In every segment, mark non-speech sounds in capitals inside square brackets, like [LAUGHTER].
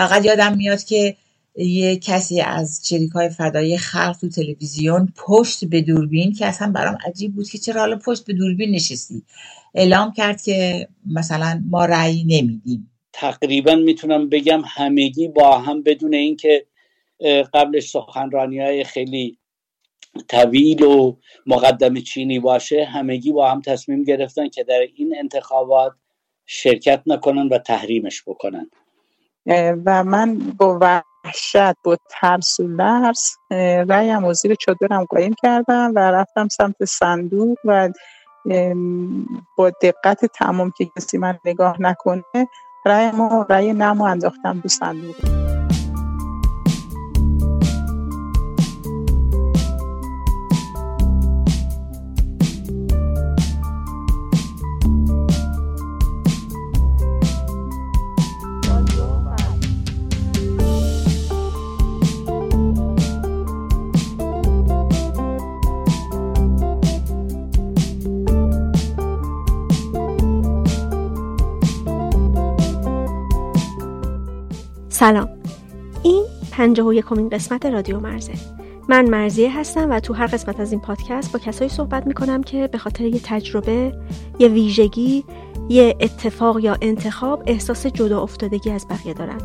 فقط یادم میاد که یه کسی از چریک های خلق تو تلویزیون پشت به دوربین که اصلا برام عجیب بود که چرا حالا پشت به دوربین نشستی. اعلام کرد که مثلا ما رأی نمیدیم. تقریبا می‌تونم بگم همگی با هم بدون اینکه قبلش سخنرانی های خیلی طویل و مقدم چینی باشه همگی با هم تصمیم گرفتن که در این انتخابات شرکت نکنن و تحریمش بکنن. و من با وحشت با ترس و لرز رأیم و زیر چادرم قایم کردم و رفتم سمت صندوق و با دقت تمام که کسی من نگاه نکنه رأیم و رأی نمو انداختم دو صندوق. سلام. این پنجه و یکمین قسمت رادیو مرزه. من مرزیه هستم و تو هر قسمت از این پادکست با کسایی صحبت می‌کنم که به خاطر یه تجربه یه ویژگی یه اتفاق یا انتخاب احساس جدا افتادگی از بقیه دارن.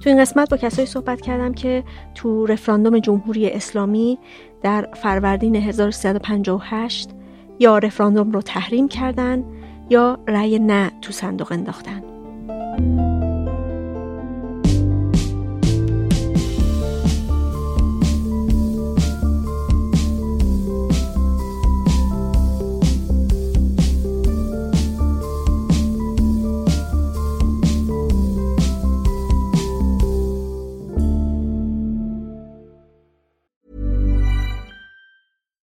تو این قسمت با کسایی صحبت کردم که تو رفراندوم جمهوری اسلامی در فروردین 1358 یا رفراندوم رو تحریم کردن یا رأی نه تو صندوق انداختن.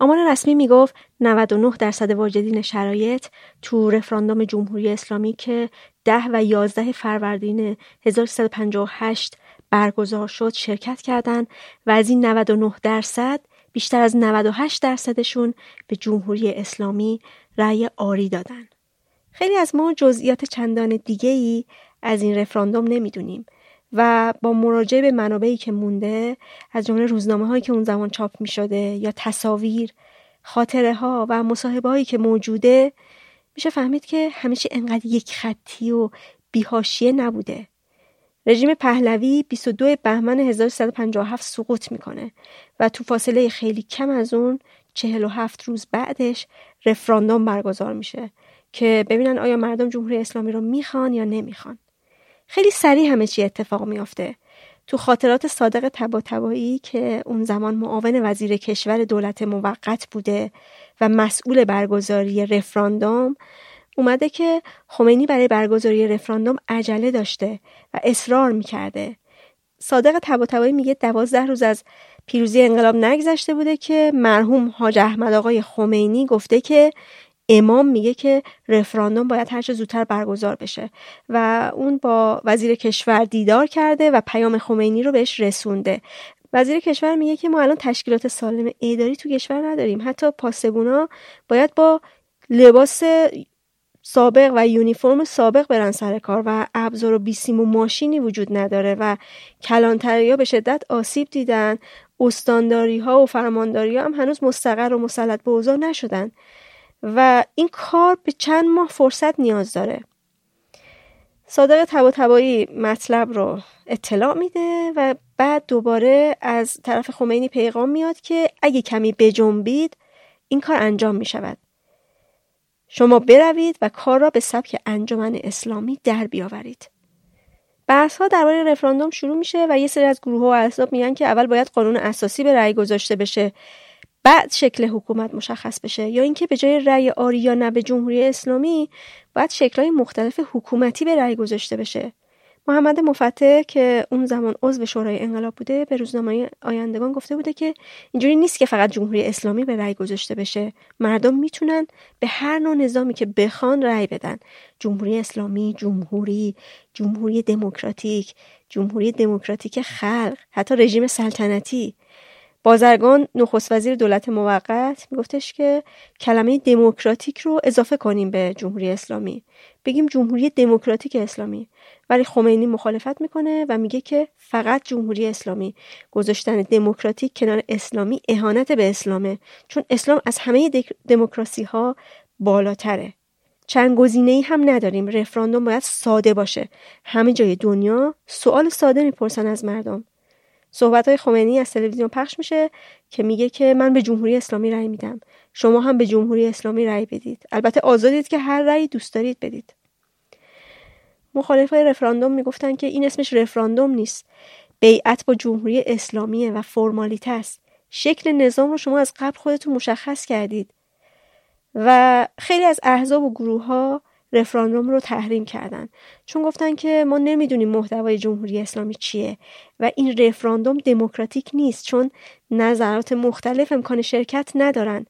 آمار رسمی می‌گفت 99 درصد واجدین شرایط تو رفراندوم جمهوری اسلامی که 10 و 11 فروردین 1358 برگزار شد شرکت کردند و از این 99 درصد بیشتر از 98 درصدشون به جمهوری اسلامی رأی آری دادن. خیلی از ما جزئیات چندان دیگه ای از این رفراندوم نمی‌دونیم و با مراجعه به منابعی که مونده از جمله روزنامه هایی که اون زمان چاپ می شده یا تصاویر خاطره ها و مصاحبه هایی که موجوده میشه فهمید که همیشه انقدر یک خطی و بیهاشیه نبوده. رژیم پهلوی 22 بهمن 1357 سقوط می‌کنه و تو فاصله خیلی کم از اون 47 روز بعدش رفراندوم برگزار میشه که ببینن آیا مردم جمهوری اسلامی رو می‌خوان یا نمی‌خوان. خیلی سریع همه چی اتفاق میافته. تو خاطرات صادق تباتبایی که اون زمان معاون وزیر کشور دولت موقت بوده و مسئول برگزاری رفراندوم اومده که خمینی برای برگزاری رفراندوم عجله داشته و اصرار می‌کرده. صادق تباتبایی میگه دوازده روز از پیروزی انقلاب نگذشته بوده که مرحوم حاج احمد آقای خمینی گفته که امام میگه که رفراندوم باید هر چه زودتر برگزار بشه. و اون با وزیر کشور دیدار کرده و پیام خمینی رو بهش رسونده. وزیر کشور میگه که ما الان تشکیلات سالم اداری تو کشور نداریم. حتی پاسبونا باید با لباس سابق و یونیفرم سابق برن سر کار و ابزار و بیسیم و ماشینی وجود نداره و کلانتری ها به شدت آسیب دیدن. استانداری ها و فرمانداری ها هم هنوز مستقر و مسلط به اوضاع نشدن. و این کار به چند ماه فرصت نیاز داره صادق تبا تبایی مطلب رو اطلاع میده و بعد دوباره از طرف خمینی پیغام میاد که اگه کمی بجنبید این کار انجام می شود. شما بروید و کار را به سبک انجمن اسلامی در بیاورید. بحث ها درباره رفراندوم شروع میشه و یه سری از گروه و احزاب میگن که اول باید قانون اساسی به رأی گذاشته بشه بعد شکل حکومت مشخص بشه یا اینکه به جای رأی آری یا نه به جمهوری اسلامی باید شکلهای مختلف حکومتی به رأی گذاشته بشه. محمد مفتح که اون زمان عضو شورای انقلاب بوده به روزنامه آیندگان گفته بوده که اینجوری نیست که فقط جمهوری اسلامی به رأی گذاشته بشه. مردم می‌تونن به هر نوع نظامی که بخوان رأی بدن. جمهوری اسلامی جمهوری جمهوری دموکراتیک جمهوری دموکراتیک خلق حتی رژیم سلطنتی. بازرگان نخست وزیر دولت موقت میگفتش که کلمه دموکراتیک رو اضافه کنیم به جمهوری اسلامی. بگیم جمهوری دموکراتیک اسلامی. ولی خمینی مخالفت می‌کنه و میگه که فقط جمهوری اسلامی. گذاشتن دموکراتیک کنار اسلامی اهانت به اسلامه. چون اسلام از همه دموکراسی ها بالاتره. چند گزینه ای هم نداریم. رفراندوم باید ساده باشه. همه جای دنیا سوال ساده می‌پرسن از مردم. صحبت های خمینی از تلویزیون پخش میشه که میگه که من به جمهوری اسلامی رأی میدم. شما هم به جمهوری اسلامی رأی بدید. البته آزادید که هر رأی دوست دارید بدید. مخالفای رفراندوم می‌گفتن که این اسمش رفراندوم نیست. بیعت با جمهوری اسلامیه و فرمالیته است. شکل نظام رو شما از قبل خودتون مشخص کردید. و خیلی از احزاب و گروه ها رفراندوم رو تحریم کردن چون گفتن که ما نمی‌دونیم محتوای جمهوری اسلامی چیه و این رفراندوم دموکراتیک نیست چون نظرات مختلف امکان شرکت ندارن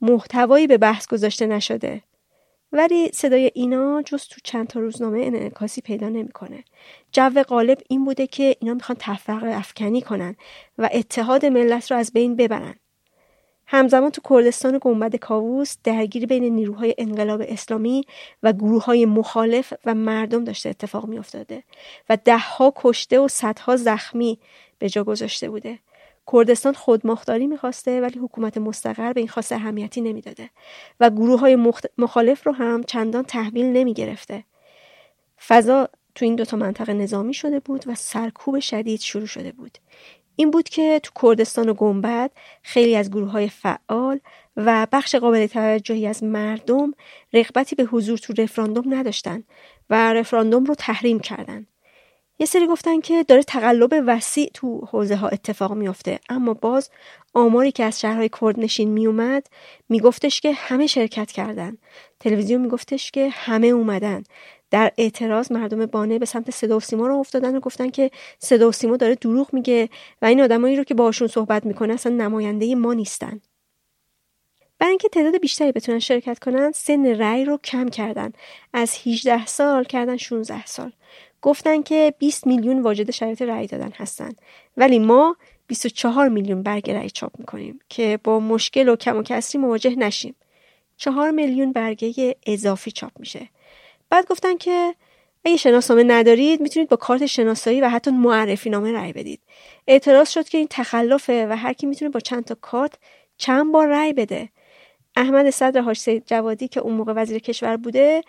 محتوایی به بحث گذاشته نشده ولی صدای اینا جز تو چند تا روزنامه انعکاسی پیدا نمی‌کنه. جو غالب این بوده که اینا می‌خوان تفرقه افکنی کنن و اتحاد ملت رو از بین ببرن. همزمان تو کردستان گنبد کاووس درگیری بین نیروهای انقلاب اسلامی و گروه های مخالف و مردم داشته اتفاق می افتاده و دهها کشته و صدها زخمی به جا گذاشته بوده. کردستان خودمختاری می‌خواسته ولی حکومت مستقر به این خواست اهمیتی نمی‌داده و گروه های مخالف رو هم چندان تحویل نمی‌گرفته. فضا تو این دوتا منطقه نظامی شده بود و سرکوب شدید شروع شده بود. این بود که تو کردستان و گنبد خیلی از گروه های فعال و بخش قابل توجهی از مردم رغبتی به حضور تو رفراندوم نداشتن و رفراندوم رو تحریم کردن. یه سری گفتن که داره تقلب وسیع تو حوزه ها اتفاق میافته اما باز آماری که از شهرهای کردنشین میومد میگفتش که همه شرکت کردن تلویزیون میگفتش که همه اومدن در اعتراض مردم بانه به سمت صدا و سیما رو افتادن و گفتن که صدا و سیما داره دروغ میگه و این آدمایی رو که باشون صحبت می‌کنه اصلا نماینده ما نیستن. برای اینکه تعداد بیشتری بتونن شرکت کنن سن رأی رو کم کردن. از 18 سال کردن 16 سال. گفتن که 20 میلیون واجد شرایط رأی دادن هستن. ولی ما 24 میلیون برگ رأی چاپ می‌کنیم که با مشکل و کم و کسری مواجه نشیم. 4 میلیون برگه اضافی چاپ میشه. بعد گفتن که اگه شناسنامه ندارید می‌تونید با کارت شناسایی و حتی معرفی نامه رأی بدید. اعتراض شد که این تخلفه و هر کی می‌تونه با چند تا کارت چند بار رأی بده. احمد صدر حاج سید جوادی که اون موقع وزیر کشور بوده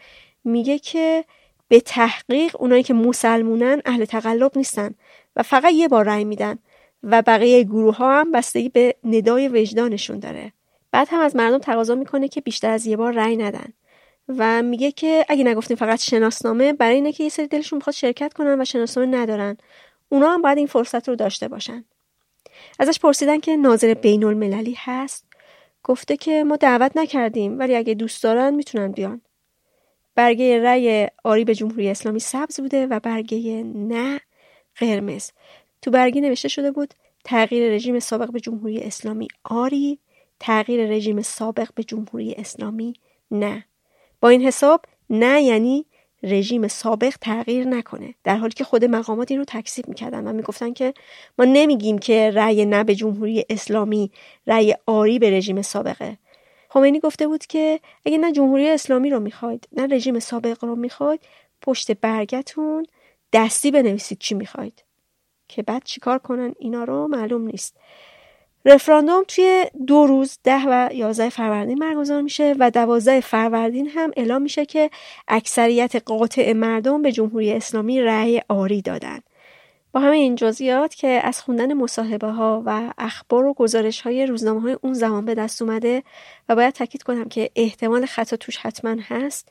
میگه که به تحقیق اونایی که مسلمونن اهل تقلب نیستن و فقط یه بار رأی میدن و بقیه گروه ها هم بستگی به ندای وجدانشون داره. بعد هم از مردم تقاضا می‌کنه که بیشتر از یه بار رأی ندن. و میگه که اگه نگفتیم فقط شناسنامه برای اینه که یه سری دلشون می‌خواد شرکت کنن و شناسنامه ندارن. اونا هم باید این فرصت رو داشته باشن. ازش پرسیدن که ناظر بین المللی هست. گفته که ما دعوت نکردیم ولی اگه دوست دارن می‌تونن بیان. برگه رأی آری به جمهوری اسلامی سبز بوده و برگه نه قرمز. تو برگه نوشته شده بود تغییر رژیم سابق به جمهوری اسلامی آری تغییر رژیم سابق به جمهوری اسلامی نه. با این حساب نه یعنی رژیم سابق تغییر نکنه. در حالی که خود مقامات این رو تکذیب می‌کردن و می‌گفتن که ما نمیگیم که رأی نه به جمهوری اسلامی رأی آری به رژیم سابقه. خمینی گفته بود که اگه نه جمهوری اسلامی رو می‌خواید نه رژیم سابق رو می‌خواید پشت برگتون دستی بنویسید چی می‌خواید. که بعد چیکار کنن؟ اینا رو معلوم نیست. رفراندوم توی دو روز ده و یازده فروردین برگزار میشه و دوازده فروردین هم اعلام میشه که اکثریت قاطع مردم به جمهوری اسلامی رأی آری دادن. با همه این جزئیات که از خوندن مصاحبه ها و اخبار و گزارش های روزنامه های اون زمان به دست اومده و باید تاکید کنم که احتمال خطا توش حتما هست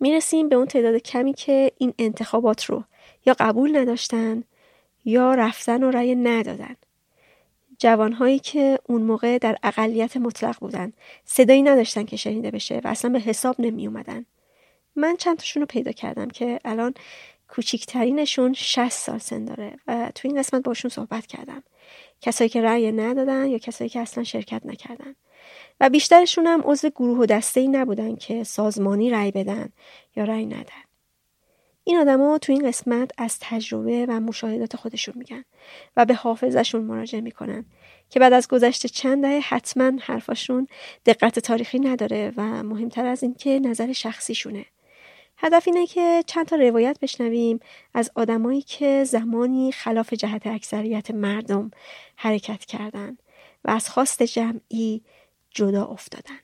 می‌رسیم به اون تعداد کمی که این انتخابات رو یا قبول نداشتن یا رفتن و رأی ندادن. جوانهایی که اون موقع در اقلیت مطلق بودن. صدایی نداشتن که شنیده بشه و اصلا به حساب نمی اومدن. من چند تاشون رو پیدا کردم که الان کوچیکترینشون 60 سال سن داره و تو این قسمت باشون صحبت کردم. کسایی که رأی ندادن یا کسایی که اصلا شرکت نکردن. و بیشترشون هم عضو گروه و دسته ای نبودن که سازمانی رأی بدن یا رأی ندن. این آدما تو این قسمت از تجربه و مشاهدات خودشون میگن و به حافظشون مراجعه می‌کنن که بعد از گذشته چند دهه حتما حرفاشون دقت تاریخی نداره و مهمتر از این که نظر شخصیشونه هدف اینه که چند تا روایت بشنویم از آدمایی که زمانی خلاف جهت اکثریت مردم حرکت کردند و از خواست جمعی جدا افتادن.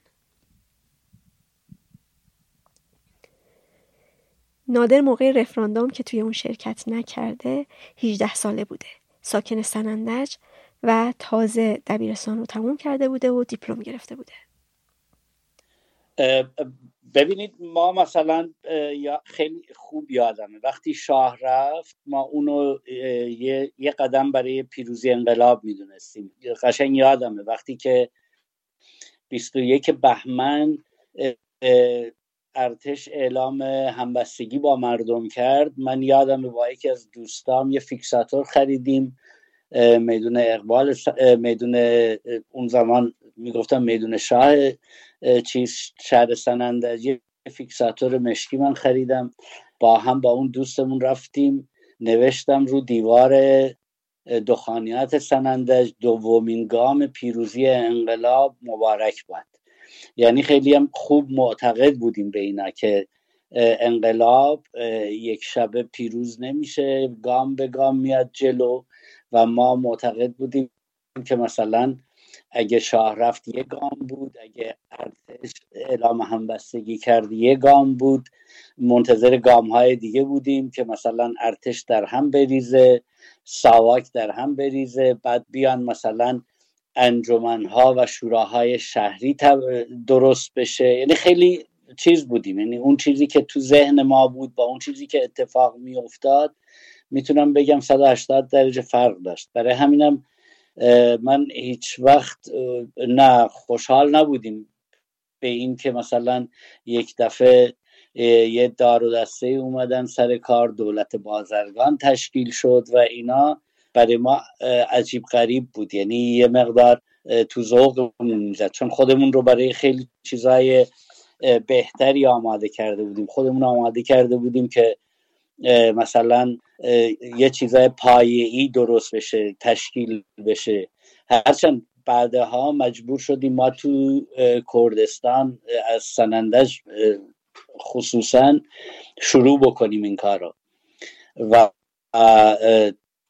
نادر موقع رفراندوم که توی اون شرکت نکرده 18 ساله بوده. ساکن سنندج و تازه دبیرستان رو تموم کرده بوده و دیپلم گرفته بوده. ببینید ما مثلا خیلی خوب یادمه وقتی شاه رفت ما اونو یه, یه قدم برای پیروزی انقلاب می‌دونستیم قشنگ یادمه وقتی که 21 بهمن ارتش اعلام همبستگی با مردم کرد. من یادم با یکی از دوستام یه فیکساتور خریدیم میدون اقبال میدون اون زمان می‌گفتم میدون شاه چیز شهر سنندج. فیکساتور مشکی من خریدم. با هم با اون دوستمون رفتیم نوشتم رو دیوار دخانیات سنندج دومین گام پیروزی انقلاب مبارک باد. یعنی خیلی هم خوب معتقد بودیم به اینا که انقلاب یک شبه پیروز نمیشه گام به گام میاد جلو و ما معتقد بودیم که مثلا اگه شاه رفت یه گام بود اگه ارتش اعلام همبستگی کرد یه گام بود. منتظر گام های دیگه بودیم که مثلا ارتش در هم بریزه ساواک در هم بریزه بعد بیان مثلا انجمنها و شوراهای شهری درست بشه. یعنی خیلی چیز بودیم. یعنی اون چیزی که تو ذهن ما بود با اون چیزی که اتفاق می افتاد می‌تونم بگم 180 درجه فرق داشت. برای همینم من هیچ وقت نه خوشحال نبودیم به این که مثلا یک دفعه یه دار و دسته اومدن سر کار دولت بازرگان تشکیل شد و اینا. برای ما عجیب غریب بود. یعنی یه مقدار تو ذوقمون می‌زد چون خودمون رو برای خیلی چیزای بهتری آماده کرده بودیم. خودمون آماده کرده بودیم که مثلا یه چیزای پایه‌ای درست بشه تشکیل بشه. هرچند بعدها مجبور شدیم ما تو کردستان از سنندج خصوصا شروع بکنیم این کار رو و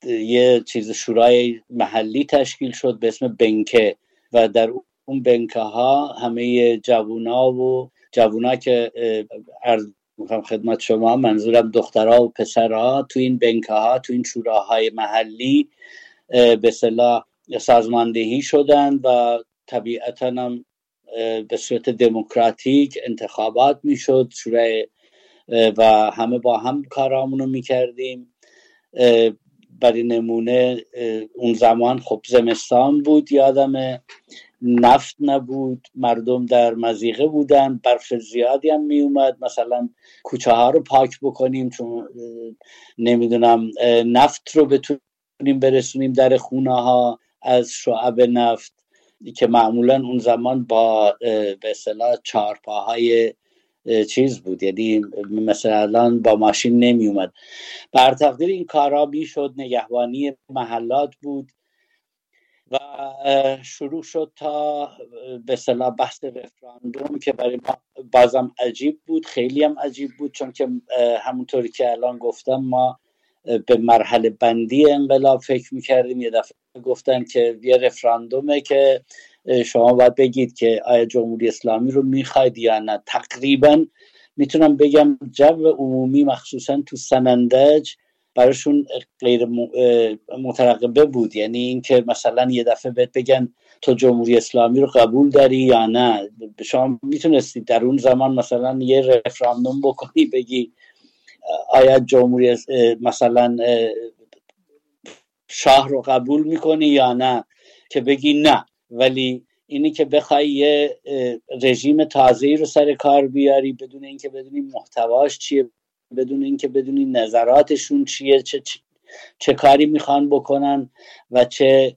یه چیز شورای محلی تشکیل شد به اسم بنکه و در اون بنکه ها همه جوونا و جوونا که می‌خوام خدمت شما منظورم دخترها و پسرها تو این بنکه ها تو این شوراهای محلی به صلاح سازماندهی شدن و طبیعتا هم به صورت دموکراتیک انتخابات می‌شد شورای و همه با هم کارامونو می‌کردیم. برای نمونه اون زمان خب زمستان بود یادم نفت نبود مردم در مزیقه بودن برف زیادی هم می اومد مثلا کوچه ها رو پاک بکنیم چون نمی‌دونم نفت رو بتونیم برسونیم در خونه ها از شعب نفت که معمولا اون زمان با به اصطلاح چهارپاهای چیز بود. یعنی مثلا با ماشین نمی اومد بر تقدیر این کارا شد نگهبانی محلات بود و شروع شد تا به صلاح بحث رفراندوم که برای ما بازم عجیب بود. خیلی هم عجیب بود چون که همونطوری که الان گفتم ما به مرحله بندی انقلاب فکر می‌کردیم. یه دفعه گفتن که یه رفراندومه که شما باید بگید که آیا جمهوری اسلامی رو می‌خواید یا نه. تقریبا می‌تونم بگم جو عمومی مخصوصا تو سنندج براشون غیر مترقبه بود. یعنی اینکه مثلا یه دفعه بهت بگن تو جمهوری اسلامی رو قبول داری یا نه. شما می‌تونستی در اون زمان مثلا یه رفراندوم بکنی بگی آیا جمهوری مثلا شاه رو قبول می‌کنی یا نه. که بگی نه. ولی اینی که بخوای یه رژیم تازه رو سر کار بیاری بدون اینکه بدونی محتواش چیه بدون اینکه بدونی نظراتشون چیه چه, چه کاری می‌خوان بکنن و چه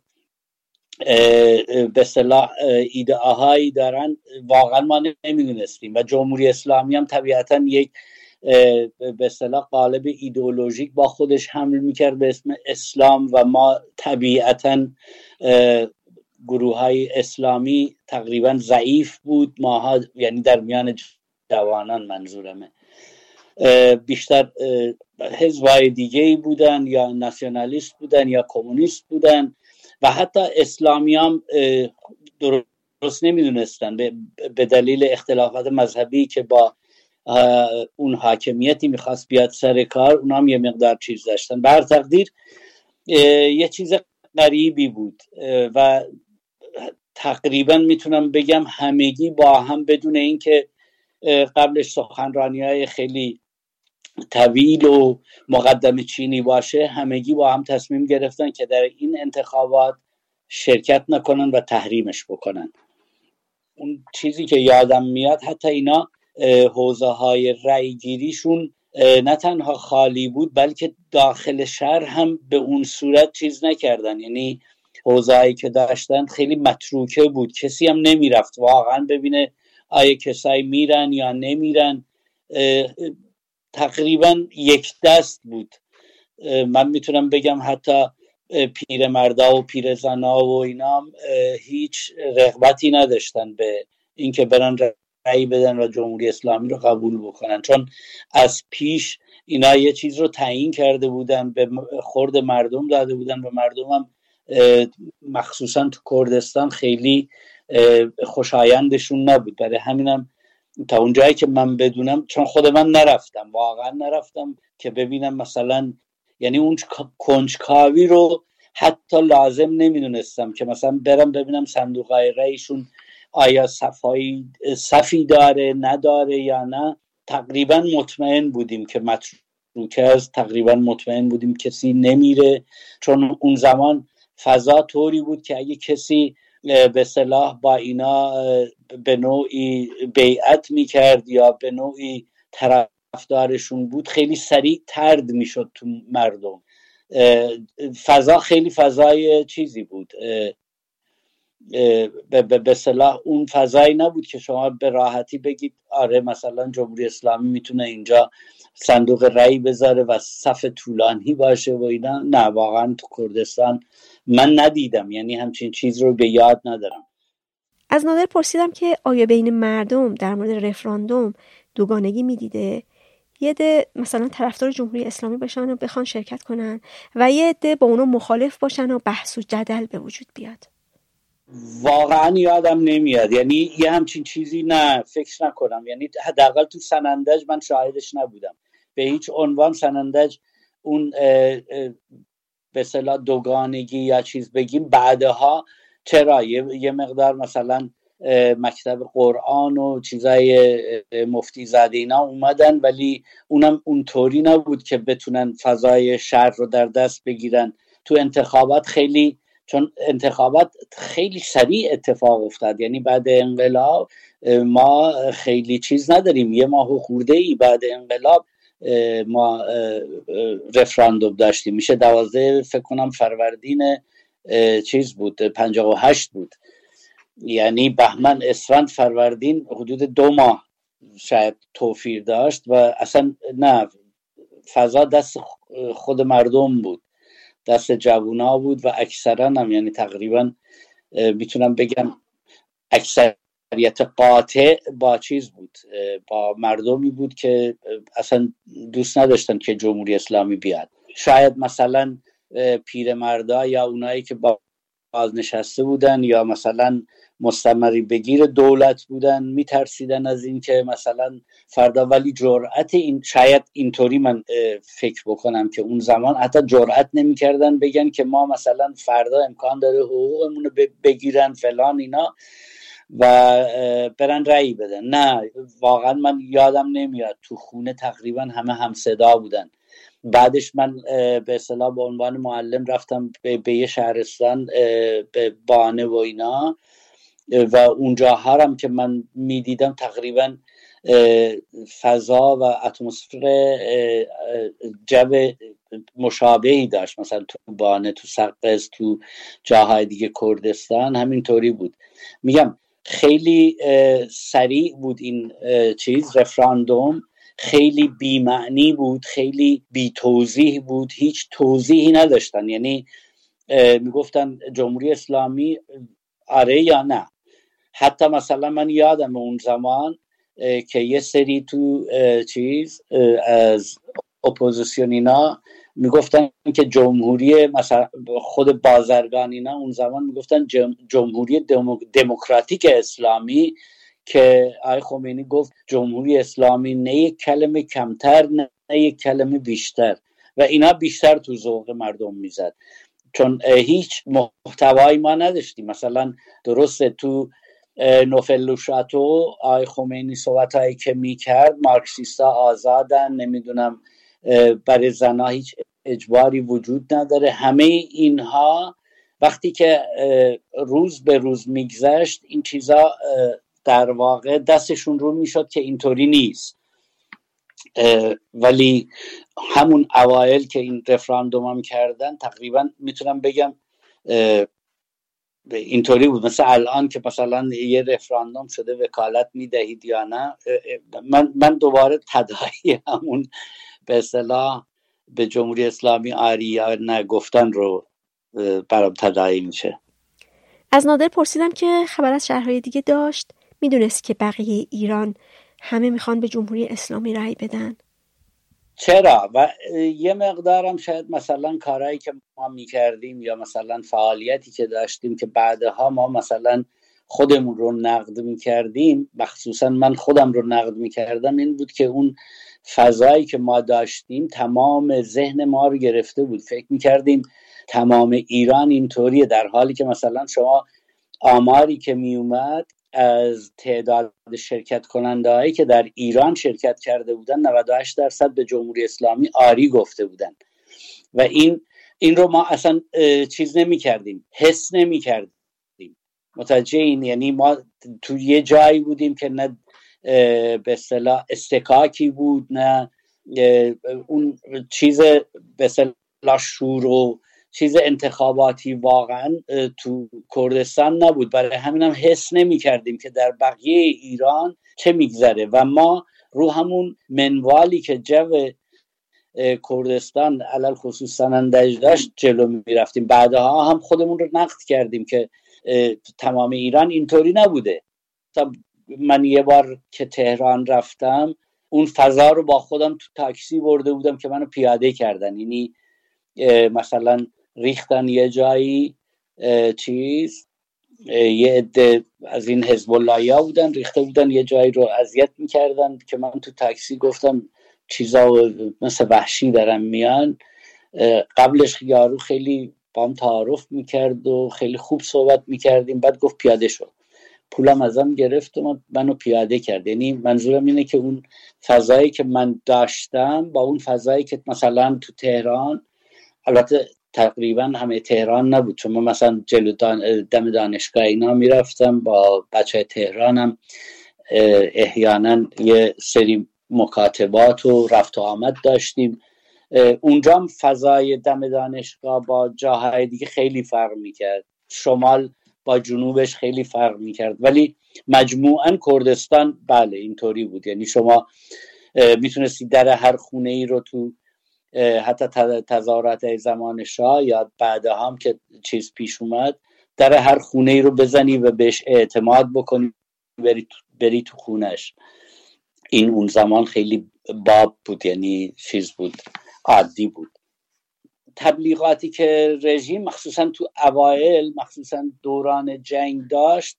به صلاح ایده آهایی دارن واقعا ما نمی‌دونستیم. و جمهوری اسلامی هم طبیعتا یک به صلاح قالب ایدئولوژیک با خودش حمل می‌کرد به اسم اسلام و ما طبیعتا گروه های اسلامی تقریبا ضعیف بود. ماها یعنی در میان جوانان منظورمه. بیشتر حزبای دیگه ای بودن یا ناسیونالیست بودن یا کمونیست بودن و حتی اسلامی هم درست نمی‌دونستن. به دلیل اختلافات مذهبی که با اون حاکمیتی می‌خواست بیاد سر کار اونا هم یه مقدار چیز داشتن. بر تقدیر یه چیز غریبی بود و تقریبا می‌تونم بگم همگی با هم بدون اینکه قبلش سخنرانی های خیلی طویل و مقدم چینی باشه همگی با هم تصمیم گرفتن که در این انتخابات شرکت نکنن و تحریمش بکنن. اون چیزی که یادم میاد حتی اینا حوزه های رأی گیریشون نه تنها خالی بود بلکه داخل شهر هم به اون صورت چیز نکردن. یعنی حوزه‌ای که داشتن خیلی متروکه بود. کسی هم نمی‌رفت. واقعا ببینه آیا کسایی میرن یا نمیرن. تقریبا یک دست بود. من می‌تونم بگم حتی پیر مردا و پیر زنا و اینا هیچ رغبتی نداشتن به اینکه برن رأی بدن و جمهوری اسلامی رو قبول بکنن. چون از پیش اینا یه چیز رو تعیین کرده بودن به خورد مردم داده بودن و مردم هم مخصوصا تو کردستان خیلی خوشایندشون نبود. برای همینم تا اونجایی که من بدونم چون خود من نرفتم واقعا نرفتم که ببینم مثلا یعنی اون کنجکاوی رو حتی لازم نمی‌دونستم که مثلا برم ببینم صندوق رئیشون آیا صفایی صفی داره نداره یا نه. تقریبا مطمئن بودیم که متروکه است تقریبا مطمئن بودیم کسی نمیره چون اون زمان فضا طوری بود که اگه کسی به صلاح با اینا به نوعی بیعت می‌کرد یا به نوعی طرفدارشون بود خیلی سریع ترد می‌شد تو مردم. فضا خیلی فضای چیزی بود. به صلاح اون فضایی نبود که شما به راحتی بگید آره مثلا جمهوری اسلامی می‌تونه اینجا صندوق رأی بذاره و صف طولانی باشه و اینا. نه واقعا تو کردستان من ندیدم. یعنی همچین چیز رو به یاد ندارم. از نادر پرسیدم که آیا بین مردم در مورد رفراندوم دوگانگی می‌دیده؟ یه ده مثلا طرفدار جمهوری اسلامی باشن و بخوان شرکت کنن و یه ده با اونو مخالف باشن و بحث و جدل به وجود بیاد. واقعا یادم نمیاد. یعنی یه همچین چیزی نه فکر نکنم. یعنی حداقل تو سنندج من شاهدش نبودم. به هیچ عنوان سنندج اون به صلاح دوگانگی یا چیز بگیم بعدها چرا؟ یه مقدار مثلا مکتب قرآن و چیزای مفتی زده اینا اومدن ولی اونم اونطوری نبود که بتونن فضای شهر رو در دست بگیرن. تو انتخابات خیلی چون انتخابات خیلی سریع اتفاق افتاد. یعنی بعد انقلاب ما خیلی چیز نداریم. یه ماه خورده ای بعد انقلاب ما رفراندوم داشتیم. میشه دوازده فکر کنم فروردین چیز بود 58 بود. یعنی بهمن اسفند فروردین حدود دو ماه شاید توفیر داشت و اصلا نه فضا دست خود مردم بود. دست جوونا بود و اکثرا هم یعنی تقریبا می‌تونم بگم اکثریت قاطع با چیز بود با مردمی بود که اصلا دوست نداشتن که جمهوری اسلامی بیاد. شاید مثلا پیرمردا یا اونایی که با بازنشسته بودن یا مثلا مستمری بگیر دولت بودن میترسیدن از اینکه مثلا فردا ولی جرأت این شاید اینطوری من فکر بکنم که اون زمان حتی جرأت نمی‌کردن بگن که ما مثلا فردا امکان داره حقوقمون رو بگیرن فلان اینا و برن رأی بدن. نه واقعا من یادم نمیاد. تو خونه تقریبا همه هم صدا بودن. بعدش من به اصطلاح به عنوان معلم رفتم به, یه شهرستان به بانه و اینا. و اونجا هم که من می‌دیدم تقریبا فضا و اتمسفر جو مشابهی داشت. مثلا تو بانه تو سقز تو جاهای دیگه کردستان همینطوری بود. میگم خیلی سریع بود این چیز رفراندوم. خیلی بیمعنی بود خیلی بی توضیح بود. هیچ توضیحی نداشتن. یعنی می‌گفتن جمهوری اسلامی آره یا نه. حتی مثلا من یادم اون زمان که یه سری تو چیز از اپوزیسیون اینا می‌گفتن که جمهوری مثلا خود بازرگان اینا اون زمان می‌گفتن جمهوری دموکراتیک اسلامی که آی خمینی گفت جمهوری اسلامی نه یک کلمه کمتر نه یک کلمه بیشتر. و اینا بیشتر تو ذوق مردم می‌زد. چون هیچ محتوایی ما نداشتیم. مثلا درسته تو نوفلوشاتو آی خمینی صحبت هایی که می‌کرد مارکسیستا آزادن نمی‌دونم برای زنها هیچ اجباری وجود نداره. همه اینها وقتی که روز به روز میگذشت این چیزا در واقع دستشون رو می‌شد که اینطوری نیست. ولی همون اوایل که این رفراندوم هم کردن تقریبا می‌تونم بگم اینطوری بود. مثل الان که مثلا یه رفراندوم شده وکالت می‌دهید یا نه من, من دوباره تدایی همون به اصطلاح به جمهوری اسلامی آری یا گفتن رو برام تدایی میشه. از نادر پرسیدم که خبر از شهرهای دیگه داشت. می‌دونست که بقیه ایران همه می‌خوان به جمهوری اسلامی رأی بدن. چرا؟ و یه مقدارم شاید مثلا کارهایی که ما می‌کردیم یا مثلا فعالیتی که داشتیم که بعدها ما مثلا خودمون رو نقد می‌کردیم مخصوصا من خودم رو نقد می‌کردم این بود که اون فضایی که ما داشتیم تمام ذهن ما رو گرفته بود. فکر می‌کردیم تمام ایران اینطوریه در حالی که مثلا شما آماری که میومد از تعداد شرکت کننده هایی که در ایران شرکت کرده بودن 98 درصد به جمهوری اسلامی آری گفته بودن. و این این رو ما اصلا چیز نمی کردیم حس نمی کردیم متوجه این؟ یعنی ما تو یه جایی بودیم که نه به اصطلاح استکاکی بود نه اون چیز به اصطلاح شور و چیز انتخاباتی واقعا تو کردستان نبود. برای همین هم حس نمی کردیم که در بقیه ایران چه میگذره. و ما رو همون منوالی که جو کردستان علل خصوص سنندج داشت جلو می‌رفتیم. بعدها هم خودمون رو نقد کردیم که تمام ایران اینطوری نبوده. من یه بار که تهران رفتم اون فضا رو با خودم تو تاکسی برده بودم که منو پیاده کردن. یعنی مثلا ریختن یه جایی چیز یه عده از این حزب ها بودن ریخته بودن یه جایی رو اذیت می‌کردن که من تو تاکسی گفتم چیزا مثل وحشی دارن میان. قبلش یارو خیلی بام تعارف می‌کرد و خیلی خوب صحبت می‌کردیم بعد گفت پیاده شد پولم ازم گرفت و منو پیاده کرد. یعنی منظورم اینه که اون فضایی که من داشتم با اون فضایی که مثلا تو تهران البته تقریبا همه تهران نبود. چون من مثلا جلو دم دانشگاه اینا می‌رفتم با بچه تهرانم احیانا یه سری مکاتبات و رفت و آمد داشتیم. اونجا هم فضای دم دانشگاه با جاهای دیگه خیلی فرق می‌کرد. شمال با جنوبش خیلی فرق می‌کرد. ولی مجموعا کردستان بله اینطوری بود. یعنی شما می‌تونستی در هر خونه ای رو تو حتی تظاهرات زمان شاه یا بعد هم که چیز پیش اومد در هر خونه ای رو بزنی و بهش اعتماد بکنی بری تو, بری تو خونش. این اون زمان خیلی باب بود یعنی چیز بود عادی بود. تبلیغاتی که رژیم مخصوصا تو اوایل مخصوصا دوران جنگ داشت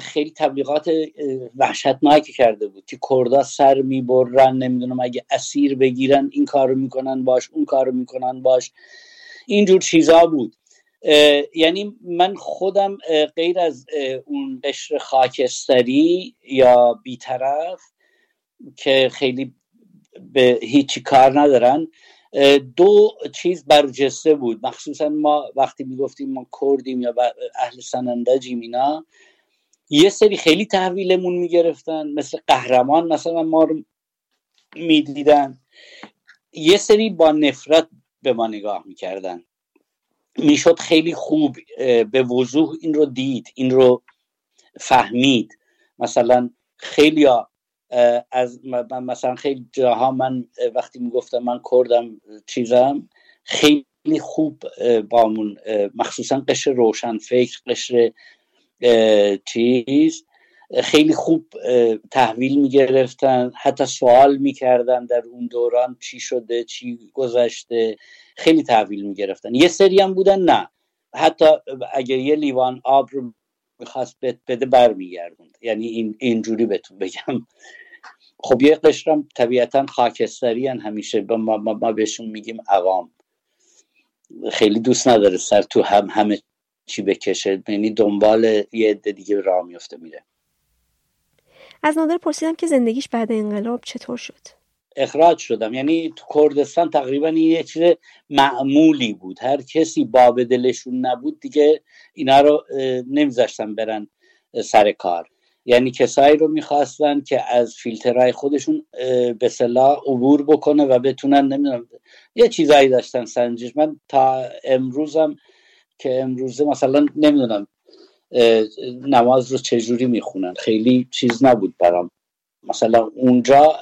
خیلی تبلیغات وحشتناکی کرده بود. که کردا سر می‌برن نمی‌دونم اگه اسیر بگیرن این کارو می‌کنن باش اون کارو می‌کنن باش. اینجور چیزا بود. یعنی من خودم غیر از اون قشر خاکستری یا بیطرف که خیلی به هیچی کار ندارن دو چیز برجسته بود. مخصوصا ما وقتی می‌گفتیم ما کردیم یا اهل سنندجیم اینا یه سری خیلی تحویلمون می‌گرفتن مثل قهرمان مثلا ما رو می‌دیدن. یه سری با نفرت به ما نگاه می‌کردن. می‌شد خیلی خوب به وضوح این رو دید این رو فهمید. مثلا خیلی از مثلا خیلی جاها من وقتی می‌گفتم من کردم چیزم خیلی خوب بامون مخصوصا قشر روشن فکر قشر چیز خیلی خوب تحویل می‌گرفتن حتی سوال می‌کردن در اون دوران چی شده چی گذشته خیلی تحویل می‌گرفتن. یه سری هم بودن نه. حتی اگر یه لیوان آب رو می‌خواست بده برمیگردوند. یعنی این اینجوری بهتون بگم. خب یه قشرم طبیعتا خاکستری هن همیشه ما, ما, ما بهشون میگیم عوام. خیلی دوست نداره سر تو هم همه چی بکشه یعنی دنبال یه عده دیگه راه میفته میره. از نادر پرسیدم که زندگیش بعد انقلاب چطور شد؟ اخراج شدم. یعنی تو کردستان تقریبا این یه چیز معمولی بود. هر کسی باب دلشون نبود دیگه اینا رو نمیذاشتن برن سر کار. یعنی کسایی رو می‌خواستن که از فیلترهای خودشون به صلاح عبور بکنه و بتونن نمی‌دونم یه چیزایی داشتن سنجش. من تا امروزم که امروزه مثلا نمی‌دونم نماز رو چجوری می‌خونن. خیلی چیز نبود برام. مثلا اونجا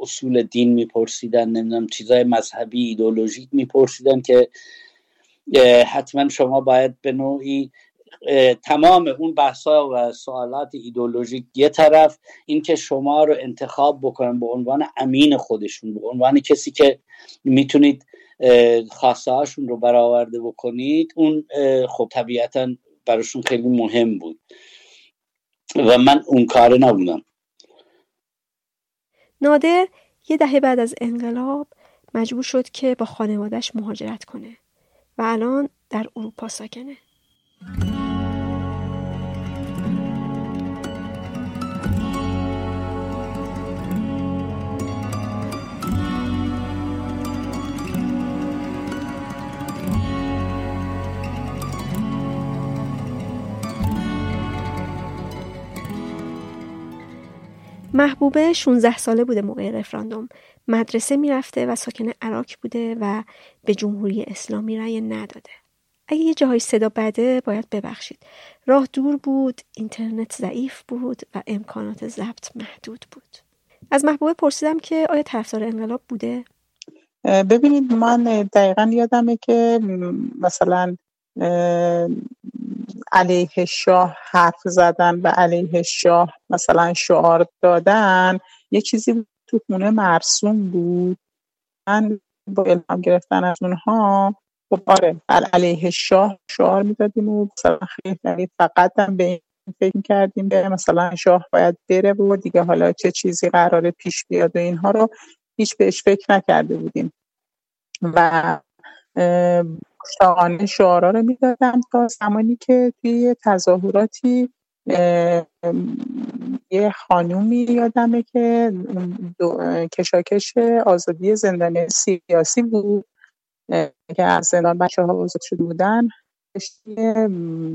اصول دین میپرسیدن نمی‌دونم چیزای مذهبی ایدولوژیک میپرسیدن که حتما شما باید به نوعی تمام اون بحثا و سوالات ایدولوژیک یه طرف اینکه شما رو انتخاب بکنن به عنوان امین خودشون به عنوان کسی که می‌تونید خواسته هاشون رو برآورده بکنید اون خب طبیعتا براشون خیلی مهم بود. و من اون کار نبودم. نادر یه دهه بعد از انقلاب مجبور شد که با خانوادش مهاجرت کنه و الان در اروپا ساکنه. محبوبه 16 ساله بوده موقع رفراندوم. مدرسه می‌رفته و ساکن عراق بوده و به جمهوری اسلامی رأی نداده. اگه یه جاهای صدا بده باید ببخشید. راه دور بود اینترنت ضعیف بود و امکانات ضبط محدود بود. از محبوبه پرسیدم که آیا طرفدار انقلاب بوده؟ ببینید من دقیقا یادمه که مثلا علیه شاه حرف زدن و علیه شاه مثلا شعار دادن یه چیزی تو خونه مرسوم بود. من با الهام گرفتن از اونها خب آره علیه شاه شعار می‌دادیم و مثلا خیلی فقط هم به این فکر کردیم به مثلا شاه باید بره و دیگه حالا چه چیزی قراره پیش بیاد و اینها رو هیچ بهش فکر نکرده بودیم. و شاهانه شعارا رو می‌دادم تا زمانی که توی تظاهراتی یه خانومی یادمه که کشاکش آزادی زندانی سیاسی بود که از زندان بچه ها آزاد شده بودن.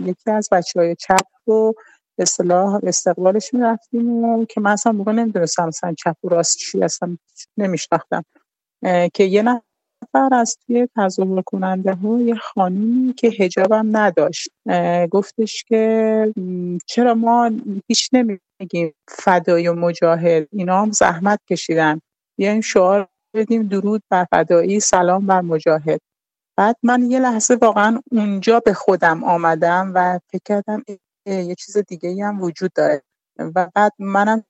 یکی از بچه های چپ رو اصطلاح استقبالش می‌رفتیم و که من اصلا موقع نمی‌دونستم مثلا چپ و راست چی اصلا نمیشناختم. که یه نفر از توی تظاهر کننده ها یه خانومی که هجابم نداشت. گفتش که چرا ما هیچ نمیگیم فدای و مجاهد اینا هم زحمت کشیدن. بیایم شعار بدیم درود بر فدایی سلام بر مجاهد. بعد من یه لحظه واقعا اونجا به خودم آمدم و فکر کردم یه چیز دیگه هم وجود داره. و بعد منم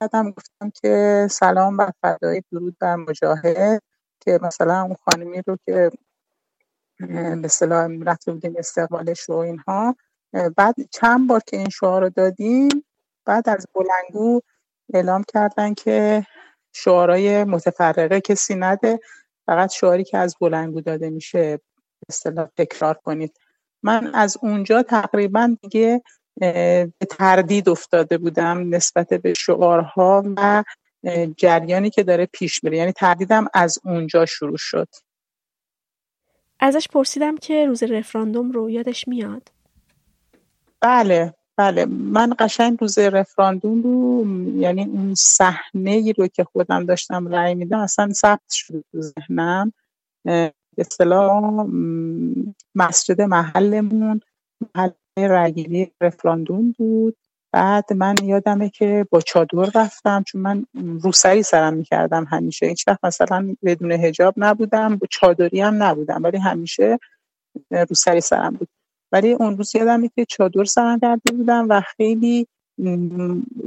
کردم گفتم که سلام بر فدای درود بر مجاهد. که مثلا اون خانمی رو که به اصطلاح رفته بودیم استقبالش و اینها بعد چند بار که این شعار رو دادیم بعد از بلنگو اعلام کردن که شعارهای متفرقه کسی نده فقط شعاری که از بلنگو داده میشه اصطلاح تکرار کنید. من از اونجا تقریبا دیگه به تردید افتاده بودم نسبت به شعارها و جریانی که داره پیش میره. یعنی تردیدم از اونجا شروع شد. ازش پرسیدم که روز رفراندوم رو یادش میاد. بله بله. من قشنگ روز رفراندوم رو یعنی اون صحنه ای رو که خودم داشتم رأی میدم اصلا ثبت شد تو ذهنم. به اصطلاح مسجد محلمون محل رأیگیری رفراندوم بود. بعد من یادمه که با چادر رفتم چون من روسری سرم می‌کردم همیشه. هیچ وقت مثلا بدون هجاب نبودم با چادری هم نبودم ولی همیشه روسری سرم بود. ولی اون روز یادمه که چادر سرم کرده بودم و خیلی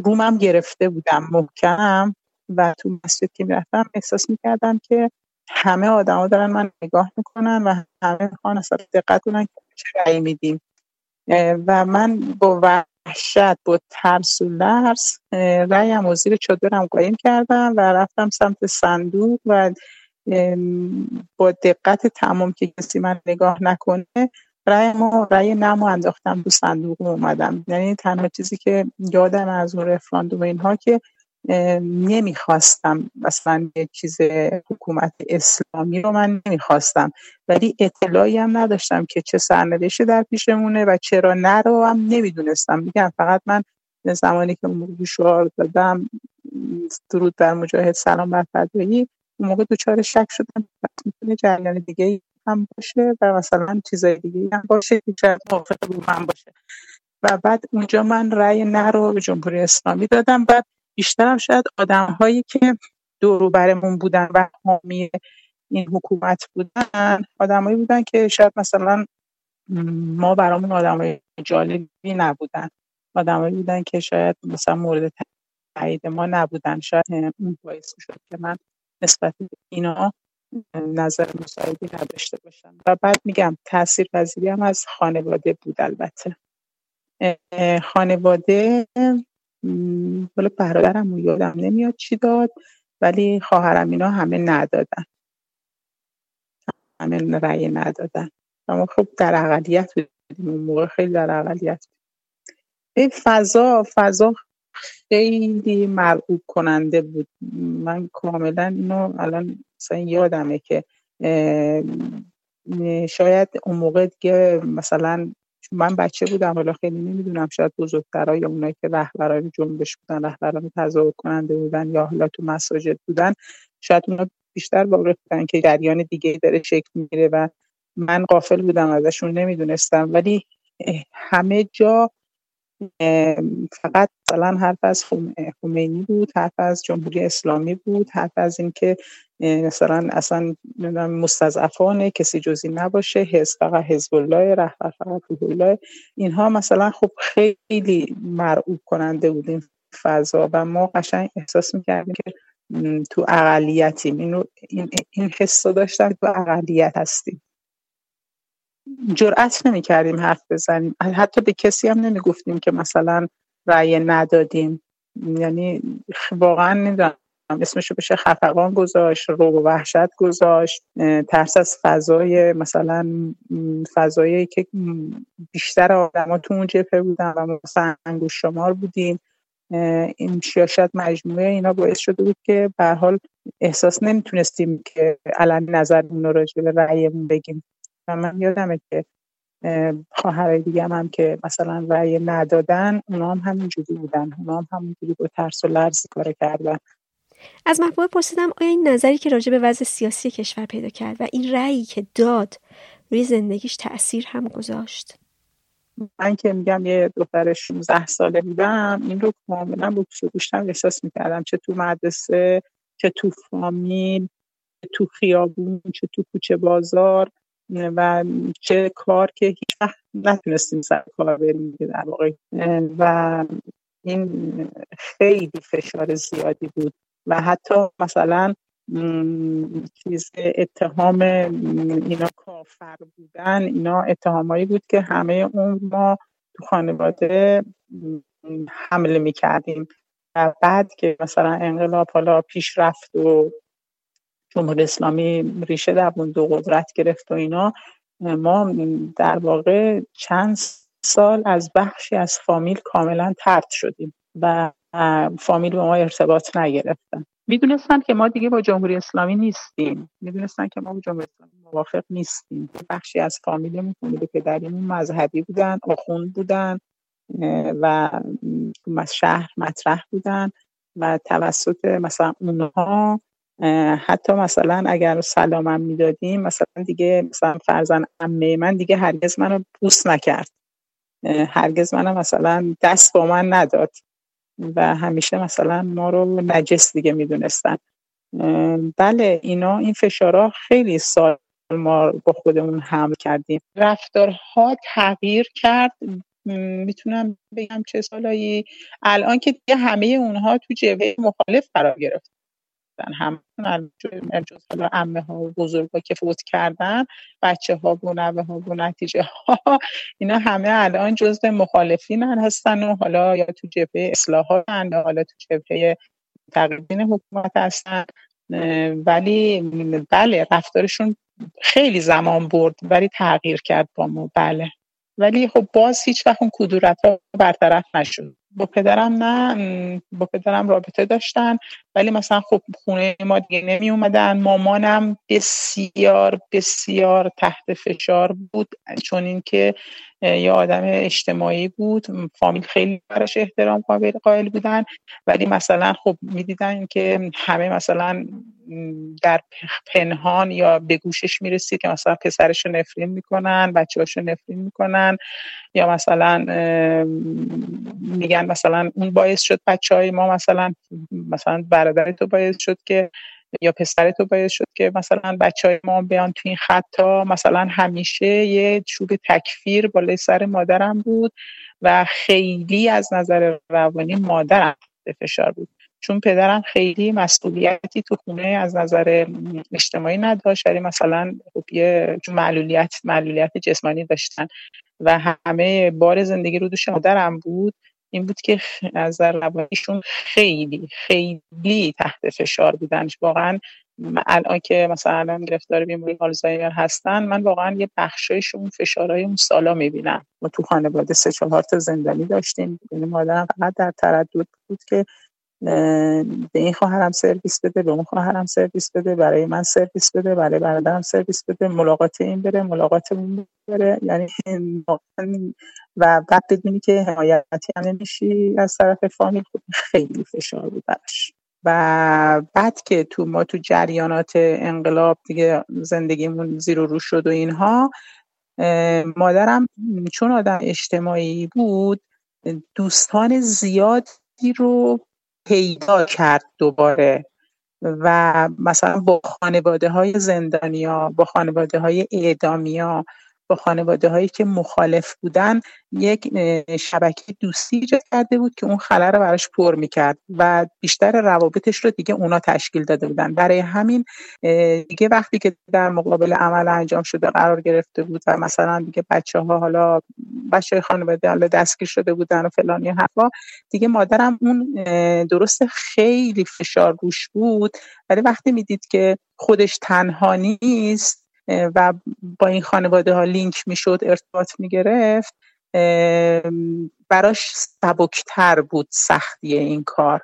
رومم گرفته بودم محکم. و تو مسجد که می‌رفتم احساس می‌کردم که همه آدما دارن من نگاه می‌کنن و همه می‌خوان اصلا دقت کنن که چه رأی میدیم. و من با وحشت با ترس و لرز رأیم و زیر چادرم قایم کردم و رفتم سمت صندوق و با دقت تمام که کسی من نگاه نکنه رأی ما رأی نمو انداختم تو صندوق اومدم. یعنی تنها چیزی که یادم از اون رفراندوم اینها که نمی‌خواستم مثلا یه چیز حکومت اسلامی رو من نمی‌خواستم. ولی اطلاعی هم نداشتم که چه سرنوشتی در پیشمونه و چرا نه رو هم نمی‌دونستم. میگم فقط من زمانی که موقع شعار دادم درود بر مجاهد سلام بر فدایی اون موقع دچار شک شدم. می‌تونه جریان دیگه هم باشه و مثلا چیزای دیگه هم باشه که موافق رو هم باشه. و بعد اونجا من رأی نه رو به جمهوری اسلامی دادم. بعد بیشترم شاید هایی که دورو برمون بودن و حامی این حکومت بودن آدمایی بودن که شاید مثلا ما برامون های جالبی نبودن. آدمایی بودن که شاید مثلا مورد تایید ما نبودن. شاید اون باعث شد که من نسبت اینا نظر مساعدی نداشته باشم. و بعد میگم تاثیر پذیری هم از خانواده بود البته. خانواده حالا برادرم یادم نمیاد چی داد ولی خواهرم اینا همه ندادن. همه رأی ندادن. اما خب در اقلیت بودیم اون موقع خیلی در اقلیت این فضا فضا خیلی مرعوب کننده بود. من کاملا اینو الان مثلا یادمه که شاید اون موقع دیگه مثلا من بچه بودم حالا خیلی نمی‌دونم شاید بزرگترها یا اونایی که رهبران جنبش بودن رهبران تظاهر کننده بودن یا حالا تو مساجد بودن شاید اونا بیشتر واقع بودن که جریان دیگه داره شکل می‌گیره و من قافل بودم ازشون نمی‌دونستم. ولی همه جا فقط مثلا حرف از خمینی بود حرف از جمهوری اسلامی بود حرف از اینکه مثلا اصلا مستضعفانه کسی جزی نباشه حزب فقط حزب الله رهبر فقط الله اینها مثلا خب خیلی مرعوب کننده بود این فضا و ما قشنگ احساس می‌کردیم که تو اقلیتیم. اینو این, این حس داشتم تو اقلیت هستیم. جرأت نمی کردیم حرف بزنیم. حتی به کسی هم نمی گفتیم که مثلا رأی ندادیم. یعنی واقعا نمی‌دونم. اسمشو بشه خفقان گذاشت رو وحشت گذاشت ترس از فضای مثلا فضایی که بیشتر آدم تو اون جبهه بودن و مثلا انگوش شمار بودیم. این شاید مجموعه اینا باعث شده بود که به حال احساس نمی‌تونستیم که علنی نظرمون رو راجع به رأیمون بگیم. و من یادمه که خواهرای دیگه هم, هم که مثلا رأی ندادن اونا هم همینجوری بودن اونا هم همینجوری با ترس و لرز کار کردن. از محبوبه پرسیدم آیا این نظری که راجع به وضع سیاسی کشور پیدا کرد و این رأیی که داد روی زندگیش تأثیر هم گذاشت؟ من که میگم یه دختر 16 ساله بودم این رو کاملا با گوشتم احساس می‌کردم. چه تو مدرسه چه تو فامیل چه تو خیابون چه تو کوچه بازار و چه کار که هیچ وقت نتونستیم سر کار بریم در واقع. و این خیلی فشار زیادی بود. و حتی مثلا چیز اتهام اینا کافر بودن اینا اتهامایی بود که همه اون ما تو خانواده حمله می‌کردیم. و بعد که مثلا انقلاب حالا پیش رفت و جمهوری اسلامی ریشه در دو قدرت گرفت و اینا ما در واقع چند سال از بخشی از فامیل کاملا ترد شدیم. و فامیل به ما ارتباط نگرفتن. می‌دونستن که ما دیگه با جمهوری اسلامی نیستیم. می‌دونستن که ما با جمهوری اسلامی موافق نیستیم. بخشی از فامیل پدریمون مذهبی بودن آخوند بودن و شهر مطرح بودن و توسط مثلا اونها حتی مثلا اگر سلامم می‌دادیم مثلا دیگه مثلا فرزن امه من دیگه هرگز منو بوس نکرد. هرگز منو مثلا دست با من نداد. و همیشه مثلا ما رو نجس دیگه می‌دونستن. بله اینا این فشارها خیلی سال ما با خودمون حمل کردیم. رفتارها تغییر کرد. می‌تونم بگم چه سالایی. الان که دیگه همه اونها تو جبهه مخالف قرار گرفت. هم جز حالا امه ها و بزرگ ها که فوت کردن بچه ها و نوه ها و نتیجه ها اینا همه الان جزء مخالفین هستن و حالا یا تو جبهه اصلاحات یا حالا تو جبهه تقریبین حکومت هستن. ولی بله رفتارشون خیلی زمان برد ولی تغییر کرد با ما. بله. ولی خب باز هیچ وقت اون کدورت ها برطرف نشد. با پدرم نه با پدرم رابطه داشتن. ولی مثلا خب خونه ما دیگه نمی اومدن مامانم بسیار بسیار تحت فشار بود. چون اینکه یه آدم اجتماعی بود. فامیل خیلی براش احترام قائل بودن. ولی مثلا خب می‌دیدن که همه مثلا در پنهان یا به گوشش می‌رسید که مثلا پسرش رو نفرین می‌کنن بچه رو نفرین می‌کنن. یا مثلا میگن مثلا اون باعث شد بچه های ما مثلا مثلا برادر تو باعث شد که یا پسر تو باعث شد که مثلا بچه های ما بیان تو این خطا مثلا همیشه یه چوب تکفیر بالای سر مادرم بود و خیلی از نظر روانی مادرم فشار بود. چون پدرم خیلی مسئولیتی تو خونه از نظر اجتماعی نداشت ولی مثلا خب یه معلولیت معلولیت جسمانی داشتن و همه بار زندگی رو دوش مادرم بود. این بود که از روانیشون خیلی خیلی تحت فشار بودن. واقعا الان که مثلا الان گرفتار بیماری آلزایمر هستن من واقعا یه بخشایش اون فشارهای اون سالا می‌بینم. ما تو خانواده سه چهار تا زندانی داشتیم. یعنی مادرم فقط در تردد بود که به این خواهرم سرویس بده به اون خواهرم سرویس بده برای من سرویس بده برای برادرم سرویس بده ملاقات این بره ملاقات اون بره. یعنی و بعد بدونی که حمایتی هم نمیشی از طرف فامیل خب خیلی فشار بود براش. و بعد که تو ما تو جریانات انقلاب دیگه زندگیمون زیر و رو شد و اینها مادرم چون آدم اجتماعی بود دوستان زیادی رو پیدا کرد دوباره و مثلا با خانواده های زندانیا با خانواده های اعدامیا با خانواده هایی که مخالف بودن یک شبکه دوستی ایجاد کرده بود که اون خلا رو براش پر می‌کرد و بیشتر روابطش رو دیگه اونا تشکیل داده بودن. برای همین دیگه وقتی که در مقابل عمل انجام شده قرار گرفته بود و مثلا دیگه بچه ها حالا بچه خانواده حالا دستگیر شده بودن و فلانی حرفا دیگه مادرم اون درست خیلی فشار روش بود. ولی وقتی می‌دید که خودش تنها نیست و با این خانواده ها لینک می‌شد ارتباط می‌گرفت. براش سبکتر بود سختی این کار.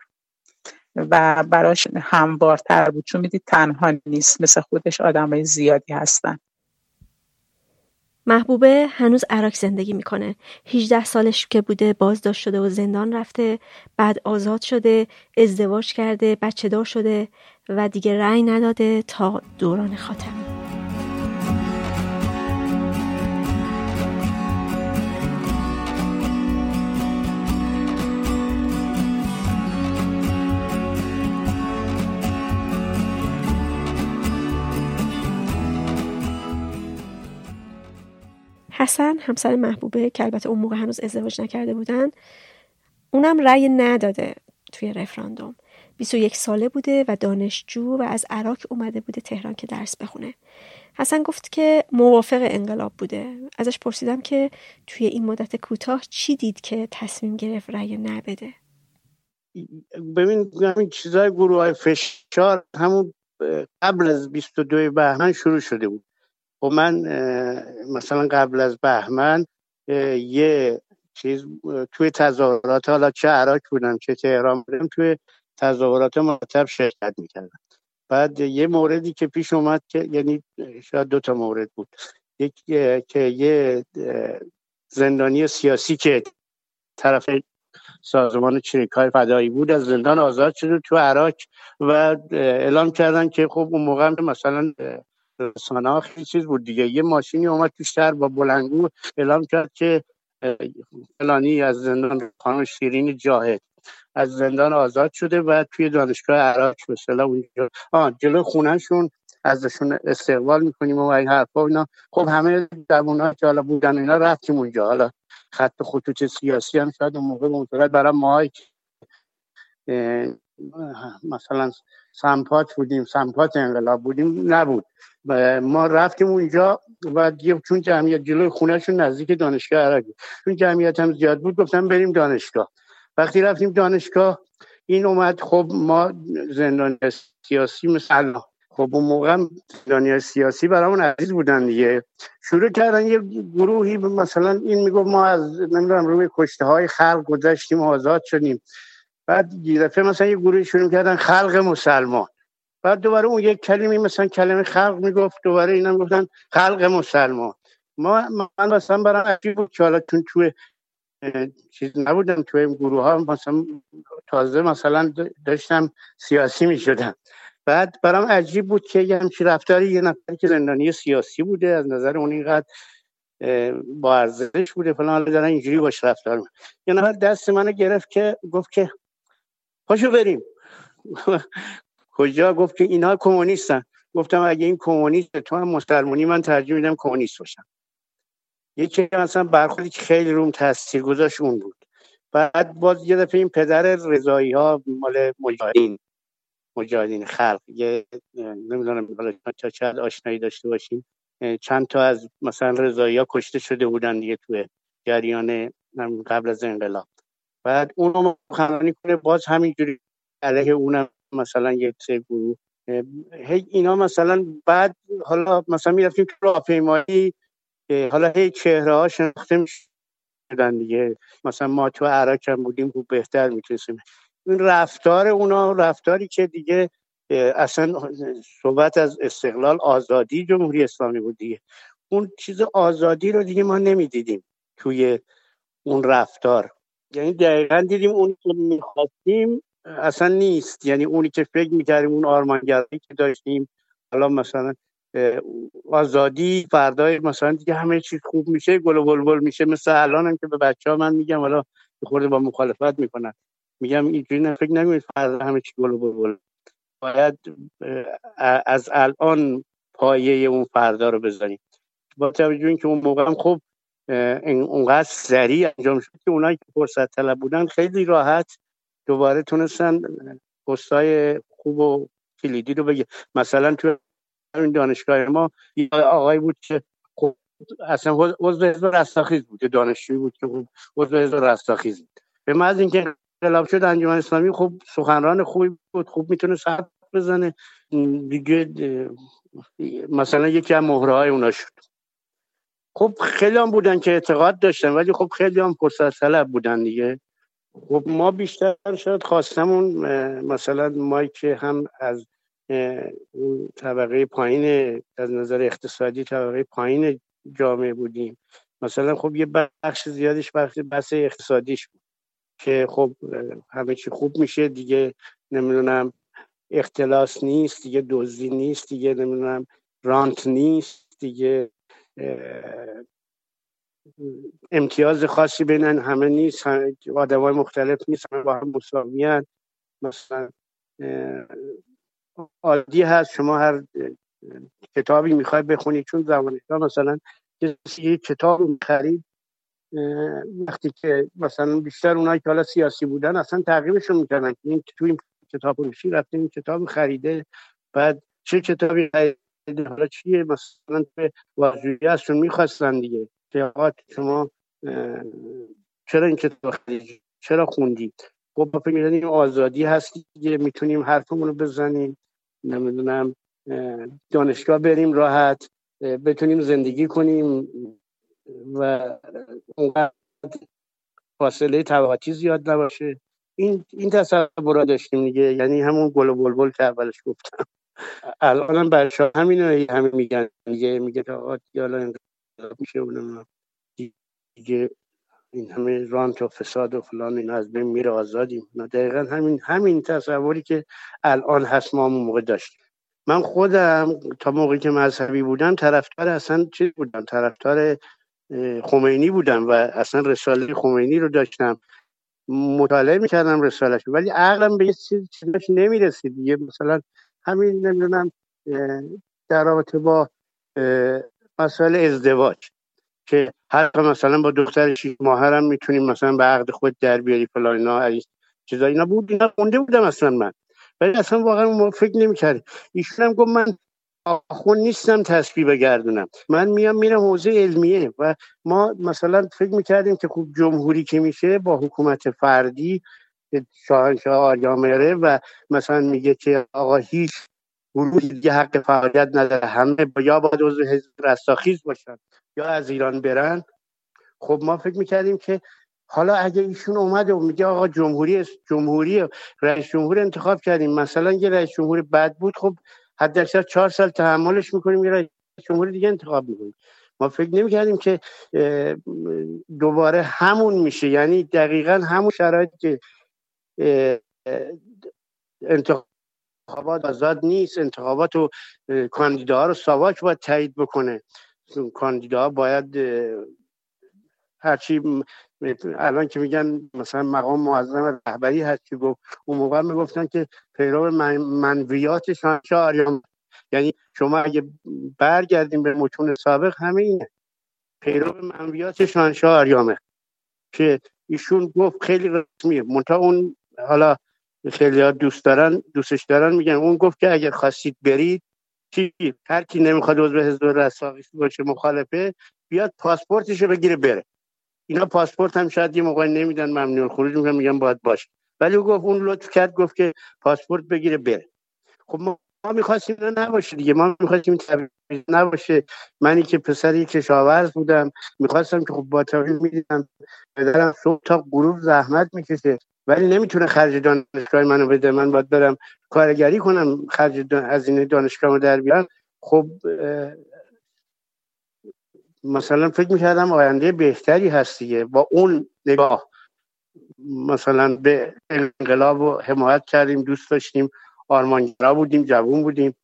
و براش هموارتر بود. چون می‌دید تنها نیست مثل خودش آدمای زیادی هستن. محبوبه هنوز عراق زندگی می‌کنه. 18 سالش که بوده بازداشت شده و زندان رفته بعد آزاد شده ازدواج کرده بچه دار شده و دیگه رأی نداده تا دوران خاتمی حسن همسر محبوبه که البته اون موقع هنوز ازدواج نکرده بودن اونم رأی نداده توی رفراندوم. 21 ساله بوده و دانشجو و از عراق اومده بوده تهران که درس بخونه. حسن گفت که موافق انقلاب بوده. ازش پرسیدم که توی این مدت کوتاه چی دید که تصمیم گرفت رأی نبده. ببین همین چیزای گروه های فشار همون قبل از 22 بهمن شروع شده بود. خب من مثلا قبل از بهمن یه چیز توی تظاهرات حالا چه عراق بودم چه تهران بودم توی تظاهرات مرتب شرکت می‌کردم. بعد یه موردی که پیش اومد که یعنی شاید دو تا مورد بود. یک که یه زندانی سیاسی که طرف سازمان چریکای فدایی بود از زندان آزاد شده تو عراق و اعلام کردن که خب اون موقع مثلا رسانه خیلی چیز بود دیگه. یه ماشینی اومد تو شهر با بلنگو اعلام کرد که فلانی از زندان خانم شیرین جاهد. از زندان آزاد شده و توی دانشگاه عراق به اونجا. آه جلو خونهشون ازشون استقبال می‌کنیم و این حرفا اینا. خب همه اونا که حالا بودن اینا رفتیم اونجا. حالا خط خطوط سیاسی هم شاید اون موقع مطلق برای ما مثلا سمپات بودیم سمپات انقلاب بودیم نبود. ما رفتیم اونجا و چون جمعیت جلوی خونهشون نزدیک دانشگاه عراق چون جمعیت هم زیاد بود گفتم بریم دانشگاه. وقتی رفتیم دانشگاه این اومد خب ما زندانی سیاسی مثل خب اون موقع زندانی سیاسی برامون عزیز بودن دیگه. شروع کردن یه گروهی مثلا این می‌گفت ما از نمی‌دونم روی کشته های خلق گذشتیم آزاد شدیم. بعد یه دفعه مثلا یه گروهی شروع کردن خلق مسلمان. بعد دوباره اون یک کلمه مثلا کلمه خلق می‌گفت دوباره اینا گفتن خلق مسلمان. ما من مثلا برام عجیب بود که حالا چون توی چیز نبودم توی این گروه ها مثلا تازه مثلا داشتم سیاسی می شدم بعد برام عجیب بود که یه همچی رفتاری یه نفری که زندانی سیاسی بوده از نظر اون اینقدر با ارزش بوده فلان حالا دارن اینجوری باش رفتار یه نفر دست منو گرفت که گفت که پاشو بریم. کجا؟ گفت که اینها کمونیستن. گفتم اگه این کمونیست تو هم مسلمونی من ترجیح میدم کمونیست باشم. یکی مثلا برخوردی که خیلی روم تاثیر گذاشت اون بود. بعد باز یه دفعه این پدر رضایی ها مال مجاهدین مجاهدین خلق یه نمی‌دونم تا چند آشنایی داشته باشین چند تا از مثلا رضایی ها کشته شده بودن دیگه توی جریان قبل از انقلاب. بعد اونو مخنانی کنه باز همینجوری علیه اونم مثلا یک سه گروه. هی اینا مثلا بعد حالا مثلا می‌رفتیم تو راهپیمایی حالا هی چهره ها شناخته می‌شدن دیگه. مثلا ما تو عراق هم بودیم خوب بهتر می‌تونستیم. این رفتار اونا رفتاری که دیگه اصلا صحبت از استقلال آزادی جمهوری اسلامی بود دیگه. اون چیز آزادی رو دیگه ما نمی‌دیدیم توی اون رفتار. یعنی دقیقا دیدیم اون که می‌خواستیم اصلا نیست. یعنی اونی که فکر می‌کردیم اون آرمانگرایی که داشتیم حالا مثلا آزادی فردای مثلا دیگه همه چیز خوب میشه گل و بلبل میشه. مثل الان هم که به بچه ها من میگم حالا خورده با مخالفت می‌کنن. میگم اینجوری فکر نکنید فردا همه چی گل و بلبل. باید از الان پایه اون فردا رو بزنیم با توجه اینکه اون موقع هم خب اونقدر سریع انجام شد که اونایی که فرصت طلب بودن خیلی راحت دوباره تونستن پستای خوب و کلیدی رو بگه مثلا تو این دانشگاه ما آقای بود که خب اصلا عضو حزب رستاخیز بود دانشجوی بود که خب عضو حزب رستاخیز بود. به محض اینکه انقلاب شد انجمن اسلامی خب سخنران خوبی بود خوب می‌تونه حرف بزنه. دیگه مثلا یکی از مهره های اونا شد. خب خیلی هم بودن که اعتقاد داشتن ولی خب خیلی هم فرصت طلب بودن دیگه. خب ما بیشتر شاید خواستمون مثلا ما که هم از طبقه پایین از نظر اقتصادی طبقه پایین جامعه بودیم. مثلا خب یه بخش زیادش بخش بحث اقتصادیش بود که خب همه چی خوب میشه دیگه نمی‌دونم اختلاس نیست دیگه دزدی نیست دیگه نمی‌دونم رانت نیست دیگه امتیاز خاصی بین همه نیست آدم های مختلف نیست همه با هم مساوی مثلا عادی هست شما هر کتابی می‌خوای بخونی چون زمان مثلا کسی یک کتاب خرید وقتی که مثلا بیشتر اونایی که حالا سیاسی بودن اصلا تعقیبشون می‌کردن. که این تو این کتاب فروشی رفته این کتاب خریده بعد چه کتابی خریده حالا چیه؟ مثلا به واجوری ازشون می‌خواستن دیگه. که شما چرا این کتاب چرا خوندی؟ خب ما فکر آزادی هست دیگه می‌تونیم حرفمون رو بزنیم. نمی‌دونم دانشگاه بریم راحت بتونیم زندگی کنیم و اونقدر فاصله طبقاتی زیاد نباشه. این این تصور داشتیم دیگه. یعنی همون گل و بلبل که اولش گفتم. الان برشا همین همه میگن. میگه تا حالا میشه اونم. دیگه این همه رانت و فساد و فلان این از بین میره آزادیم. دقیقا همین همین تصوری که الان هست ما موقع داشتیم. من خودم تا موقعی که مذهبی بودم طرفدار اصلا چی بودم. طرفدار خمینی بودم و اصلا رساله خمینی رو داشتم. مطالعه می‌کردم رسالش ولی عقلم به یه چیزش نمی‌رسید. دیگه مثلا همین نمی‌دونم در رابطه با مسائل ازدواج که حتی مثلا با دختر شیش ماهرم می‌تونیم مثلا به عقد خود در بیاری فلان اینا چیزایی اینا بود اینا خونده بودم اصلا من. ولی اصلا واقعا فکر نمی‌کرد ایشون هم گفت من آخون نیستم تسبیح بگردونم من میام میرم حوزه علمیه و ما مثلا فکر می‌کردیم که خوب جمهوری که میشه با حکومت فردی شاهنشاه آریامره و مثلا میگه که آقا هیچ گروهی دیگه حق فعالیت نداره. همه با یا باید عضو حزب رستاخیز باشن یا از ایران برن. خب ما فکر می‌کردیم که حالا اگه ایشون اومده و میگه آقا جمهوری جمهوری رئیس جمهور انتخاب کردیم مثلا یه رئیس جمهور بد بود خب حداکثر چهار سال تحملش می‌کنیم یه رئیس جمهور دیگه انتخاب می‌کنیم. ما فکر نمی‌کردیم که دوباره همون میشه. یعنی دقیقا همون شرایط که انتخابات آزاد نیست. انتخابات و کاندیداها رو ساواک باید تایید بکنه. کاندیداها باید هرچی الان که میگن مثلا مقام معظم رهبری هست که گفت اون موقع می‌گفتن که پیرو من منویات شانشاه یعنی شما اگه برگردیم به متون سابق همه اینه. پیرو منویات شانشاه آریامه که ایشون گفت خیلی رسمیه منتها اون حالا خیلی دوست دارن دوستش دارن میگن اون گفت که اگر خواستید برید چی؟ هر کی نمی‌خواد عضو حزب رساقیس باشه مخالفه بیاد پاسپورتشو بگیره بره. اینا پاسپورت هم شاید یه موقع نمیدن ممنون خروج میگن میگن باید باشه. ولی او گفت اون لطف کرد گفت که پاسپورت بگیره بره. خب ما می‌خواستیم اینا نباشه دیگه. ما می‌خواستیم این نباشه. منی که پسری کشاورز بودم می‌خواستم که خب با تاریخ می‌دیدم پدرم صبح تا غروب زحمت می‌کشه. ولی نمی‌تونه خرج دانشگاه منو بده. من باید برم کارگری کنم خرج از این دانشگاه در بیارم. خب مثلا فکر می‌کردم آینده بهتری هست دیگه. با اون نگاه مثلا به انقلاب و حمایت کردیم دوست داشتیم آرمانگرا بودیم جوون بودیم.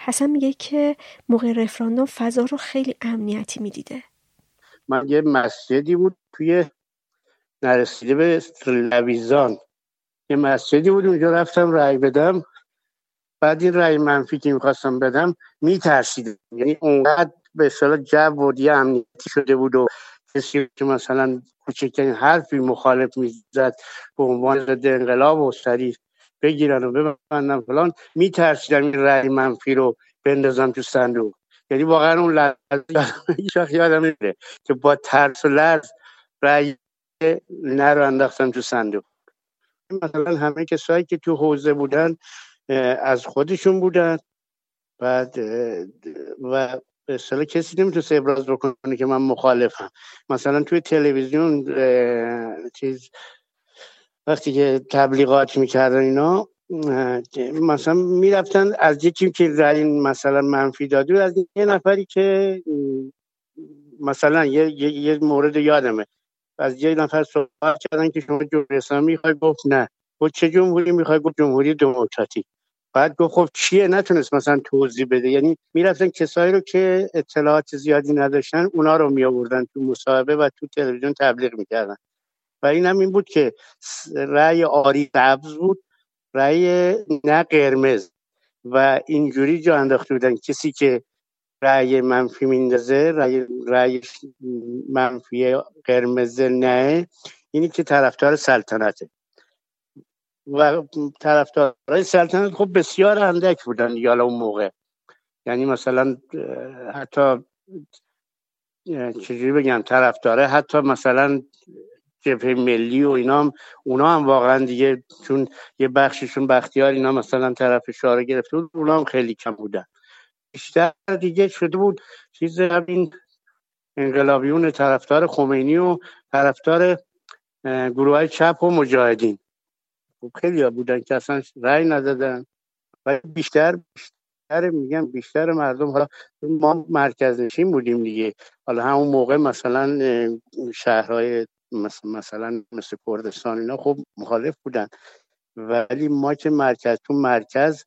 حسن میگه که موقع رفراندوم فضا رو خیلی امنیتی می‌دیده. من یه مسجدی بود توی نرسیده به لویزان یه مسجدی بود اونجا رفتم رأی بدم. بعد این رأی منفی که می‌خواستم بدم میترسیدم. یعنی اونقدر به اصطلاح جو و دیگه امنیتی شده بود و کسی که مثلا کوچکترین حرفی مخالف می‌زد به عنوان ضد انقلاب و سریع بگیرن و ببندن فلان میترسیدم این رأی منفی رو بندازم تو صندوق. یعنی واقعا اون لحظه یادم میره که با ترس و لرز رأی نه رو انداختم تو صندوق. مثلا همه کسایی که تو حوزه بودن از خودشون بودن. بعد و اصطلاح کسی نمی‌تونه ابراز بکنه که من مخالفم. مثلا توی تلویزیون چیز وقتی که تبلیغات می‌کردن اینا مثلا می‌رفتن از یکی که رأی مثلا منفی داده از یه نفری که مثلا یه, یه،, یه مورد یادمه. از یه نفر صحبت کردن که شما جمهوری اسلامی می‌خوای گفت نه. گفت چه جمهوری؟ می‌خوای گفت جمهوری دموکراتیک. بعد گفت خب چیه؟ نتونست مثلا توضیح بده. یعنی می‌رفتن کسایی رو که اطلاعات زیادی نداشتن اونا رو می آوردن تو مصاحبه و تو تلویزیون تبلیغ می‌کردن. و این هم این بود که رأی آری سبز بود رأی نه قرمز. و اینجوری جا انداخته بودن کسی که رأی منفی میندازه رأی, رأی منفی قرمز نه. اینی که طرفدار سلطنته. و طرفدارای سلطنت خب بسیار اندک بودن دیگه اون موقع. یعنی مثلا حتی چجوری بگم طرفداره حتی مثلا جبهه ملی و اینا هم اونا هم واقعا دیگه چون یه بخششون بختیار اینا مثلا طرف شاره گرفته بود اونا هم خیلی کم بودن. بیشتر دیگه شده بود چیز این انقلابیون طرفدار خمینی و طرفدار گروه های چپ و مجاهدین. خب خیلی ها بودن که اصلا رأی ندادن. و بیشتر بیشتر میگم بیشتر مردم حالا ما مرکز نشین بودیم دیگه. حالا همون موقع مثلا شهرهای مثلا مثل کردستان اینا خب مخالف بودن. ولی ما که مرکز تو مرکز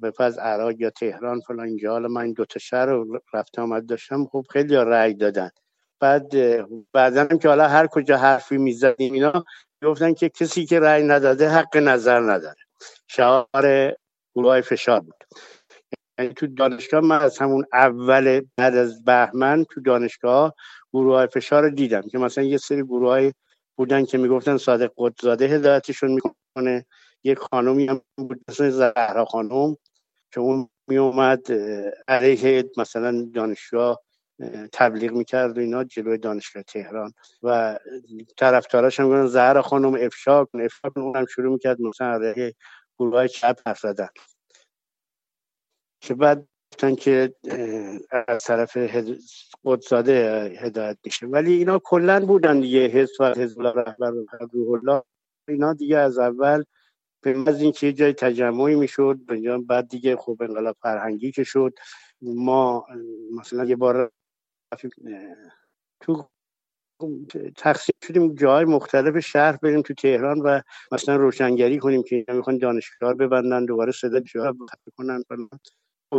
به فاز عراق یا تهران فلان اینجا. حالا من این دوتا شهر رو رفت آمد داشتم خب خیلی رأی دادن. بعد بعدا که حالا هر کجا حرفی می‌زدیم اینا گفتن که کسی که رأی نداده حق نظر نداره. شعار گروه فشار بود. یعنی تو دانشگاه من از همون اول بعد از بهمن تو دانشگاه گروه فشار رو دیدم که مثلا یه سری گروه های بودن که می‌گفتن صادق قدزاده هدایتشون می‌کنه. یک خانومی هم بود مثل زهرا خانم که اون میومد علیه مثلا دانشگاه تبلیغ می‌کرد و اینا جلوی دانشگاه تهران. و طرفداراش هم زهرا خانم افشا کن افشا کن اونم شروع می‌کرد مثلا علیه گروه چپ حرف که بعد گفتن که از طرف قدزاده هدایت میشه. ولی اینا کلا بودن دیگه حزب و حزب الله رهبر روح الله. اینا دیگه از اول از اینکه یه جای تجمعی می‌شد بعد دیگه خوب انقلاب فرهنگی که شد ما مثلا یه بار تو تقسیم شدیم جای مختلف شهر بریم تو تهران و مثلا روشنگری کنیم که می‌خوان دانشگاه ببندن دوباره صدا جا کنن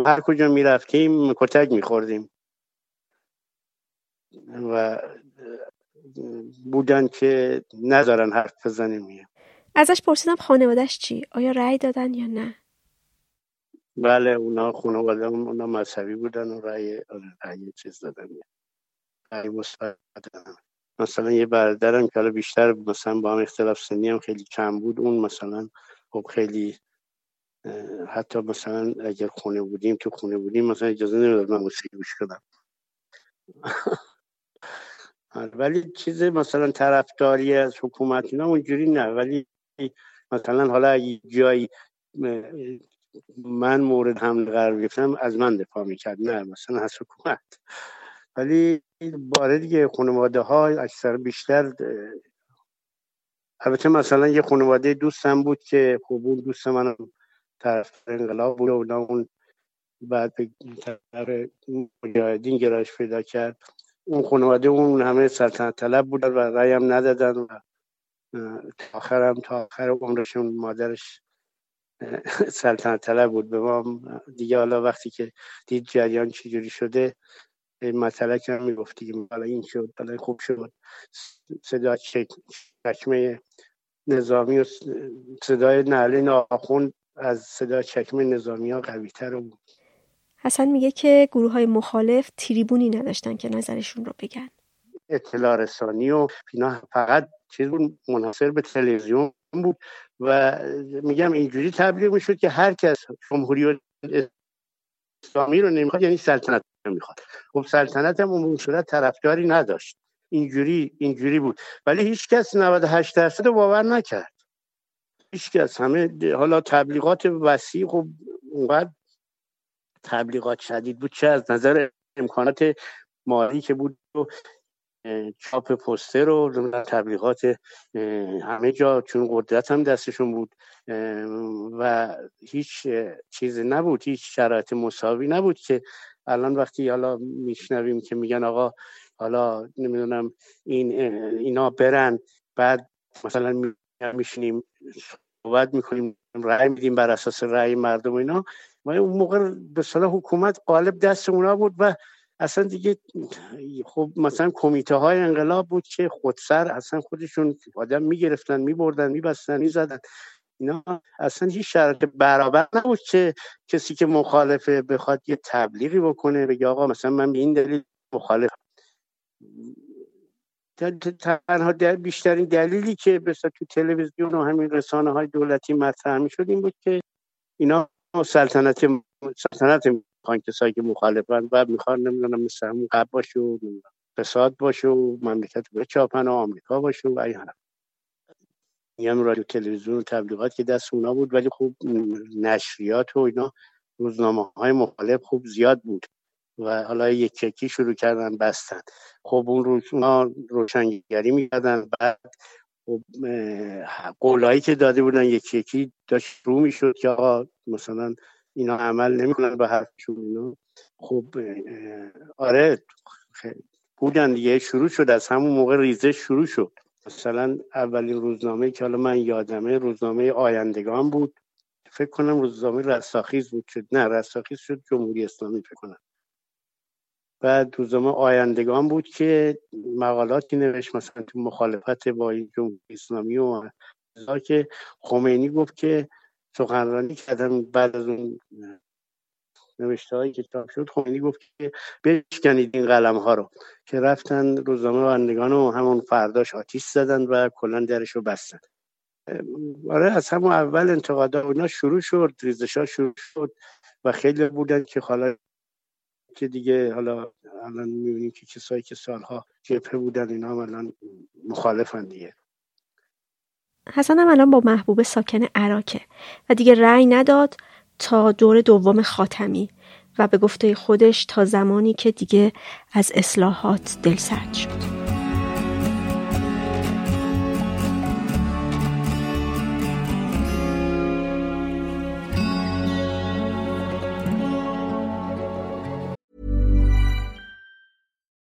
هر کجا می‌رفتیم کتک میخوردیم. و بودن که نذارن حرف بزنیم. ازش پرسیدم خانوادهش چی؟ آیا رأی دادن یا نه؟ بله اونا خانواده اونا مذهبی بودن و رأی رأی چیز دادن رأی مثلا یه برادرم که حالا بیشتر مثلا با هم اختلاف سنی هم خیلی کم بود اون مثلا خب خیلی حتی مثلا اگر خونه بودیم تو خونه بودیم مثلا اجازه نمی‌داد من موسیقی گوش کنم [LAUGHS] ولی چیز مثلا طرفداری از حکومت اینا اونجوری نه ولی مثلا حالا اگه جایی من مورد حمله قرار گرفتم از من دفاع می‌کرد نه مثلا از حکومت. ولی باره دیگه خانواده ها اکثر بیشتر البته مثلا یه خانواده دوستم بود که خوب اون دوست من طرف انقلاب بود و اون بعد به طرف مجاهدین گرایش پیدا کرد. اون خانواده اون همه سلطنت طلب بودن و رایم ندادن و آخرم تا آخر عمرشون مادرش سلطنت طلب بود به ما. دیگه حالا وقتی که دید جریان چجوری شده مسئله هم می‌گفت دیگه حالا این شد حالا خوب شد. صدا چکمه نظامی و صدای نعلین آخوند از صدا چکمه نظامی ها قوی تر بود. حسن میگه که گروه های مخالف تریبونی نداشتن که نظرشون رو بگن. اطلاع رسانی و اینا فقط چیز بود منحصر به تلویزیون بود و میگم اینجوری تبلیغ می‌شد که هر کس جمهوری اسلامی رو نمی‌خواد یعنی سلطنت نمی‌خواد خب سلطنت هم اون صورت طرفداری نداشت. اینجوری اینجوری بود. ولی هیچ کس 98 درصد باور نکرد. هیچ کس. همه حالا تبلیغات وسیع خب اونقدر تبلیغات شدید بود چه از نظر امکانات مالی که بود و چاپ پوستر و تبلیغات همه جا چون قدرت هم دستشون بود و هیچ چیزی نبود هیچ شرایط مساوی نبود که الان وقتی حالا میشنویم که میگن آقا حالا نمی‌دونم این اینا برن بعد مثلا میشینیم صحبت می‌کنیم رأی میدیم بر اساس رأی مردم اینا و اون موقع به صلاح حکومت قالب دست اونا بود و اصلا دیگه خب مثلا کمیته های انقلاب بود که خودسر اصلا خودشون آدم می‌گرفتن میبردن میبستن می‌زدن. اینا اصلا هیچ شرط برابر نبود که کسی که مخالفه بخواد یه تبلیغی بکنه بگه آقا مثلا من به این دلیل مخالف. تنها بیشترین دلیلی که به تو تلویزیون و همین رسانه های دولتی مطرح می شد این بود که اینا سلطنت سلطنت می‌خوان کسایی که مخالفن و می‌خوان نمی‌دونم مثل همون قبل باشه و فساد باشه و مملکت بچاپن و آمریکا باشه و این حرف. هم رادیو تلویزیون و تبلیغات که دست اونا بود ولی خوب نشریات و اینا روزنامه های مخالف خوب زیاد بود و حالا یک یکی شروع کردن بستن. خب اون روز اونا روشنگری می‌کردن بعد خب قولایی که داده بودن یکی یکی داشت رو می‌شد که آقا مثلا اینا عمل نمی‌کنن به حرفشون اینا. خب آره بودن دیگه. شروع شد از همون موقع ریزش شروع شد. مثلا اولین روزنامه که حالا من یادمه روزنامه آیندگان بود. فکر کنم روزنامه رستاخیز بود شد نه رستاخیز شد جمهوری اسلامی فکر کنم. بعد روزنامه آیندگان بود که مقالاتی نوشت مثلا تو مخالفت با جمهوری اسلامی و که خمینی گفت که سخنرانی کردم بعد از اون نوشته هایی که چاپ شد خمینی گفت که بشکنید این قلم ها رو. که رفتن روزنامه بندگان و همون فرداش آتیش زدن و کلا درش رو بستن. آره از همون اول انتقادا اونا شروع شد ریزش ها شروع شد و خیلی بودن که حالا که دیگه حالا الان می‌بینیم که کسایی که سالها جبهه بودن اینا هم الان مخالفن دیگه. حسن هم الان با محبوب ساکن عراکه و دیگه رأی نداد تا دور دوم خاتمی و به گفته خودش تا زمانی که دیگه از اصلاحات دلسرد شد.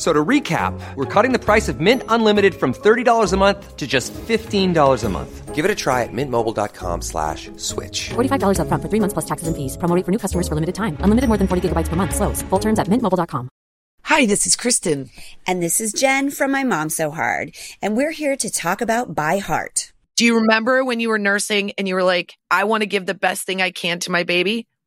So to recap, we're cutting the price of Mint Unlimited from $30 a month to just $15 a month. Give it a try at mintmobile.com slash switch. $45 up front for three months plus taxes and fees. Promoting for new customers for limited time. Unlimited more than 40 gigabytes per month. Slows. Full terms at mintmobile.com. Hi, this is Kristen. And this is Jen from My Mom So Hard. And we're here to talk about By Heart. Do you remember when you were nursing and you were like, I want to give the best thing I can to my baby?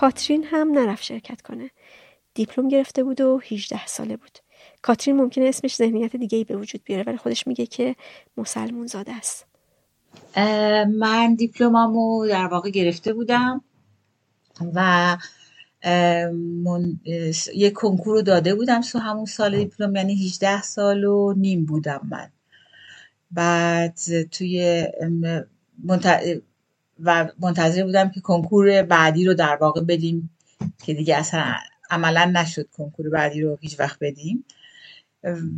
کاترین هم نرفت شرکت کنه. دیپلم گرفته بود و 18 ساله بود. کاترین ممکنه اسمش ذهنیت دیگه ای به وجود بیاره ولی خودش میگه که مسلمون زاده است. من دیپلمامو در واقع گرفته بودم و من یک کنکور رو داده بودم سو همون سال دیپلم یعنی 18 سال و نیم بودم من بعد توی و منتظر بودم که کنکور بعدی رو در واقع بدیم که دیگه اصلا عملا نشد کنکور بعدی رو هیچ وقت بدیم.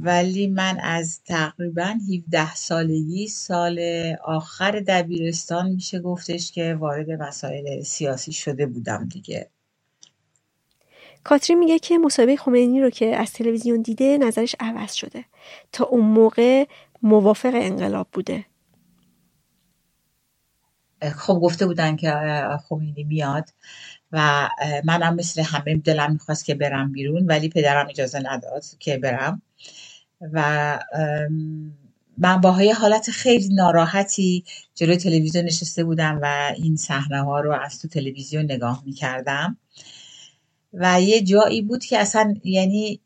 ولی من از تقریبا 17 سالگی سال آخر دبیرستان میشه گفتش که وارد مسائل سیاسی شده بودم دیگه. کاترین میگه که مصاحبه خمینی رو که از تلویزیون دیده نظرش عوض شده. تا اون موقع موافق انقلاب بوده. خب گفته بودن که خمینی میاد. و منم مثل همه دلم می‌خواست که برم بیرون ولی پدرم اجازه نداد که برم. و من با حالت خیلی ناراحتی جلوی تلویزیون نشسته بودم و این صحنه ها رو از تو تلویزیون نگاه می‌کردم. و یه جایی بود که اصلا یعنی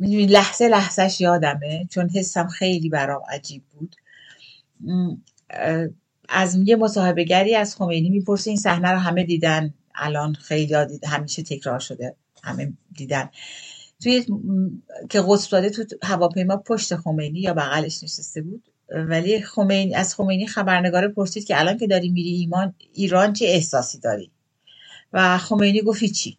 لحظه لحظهش یادمه چون حسم خیلی برام عجیب بود. از یه مصاحبهگری از خمینی می‌پرسه این صحنه رو همه دیدن. الان خیلی دید همیشه تکرار شده. همه دیدن. توی که قدس داده تو هواپیما پشت خمینی یا بغلش نشسته بود. ولی خمینی از خمینی خبرنگار پرسید که الان که داری میری ایمان ایران چه احساسی داری؟ و خمینی گفت چی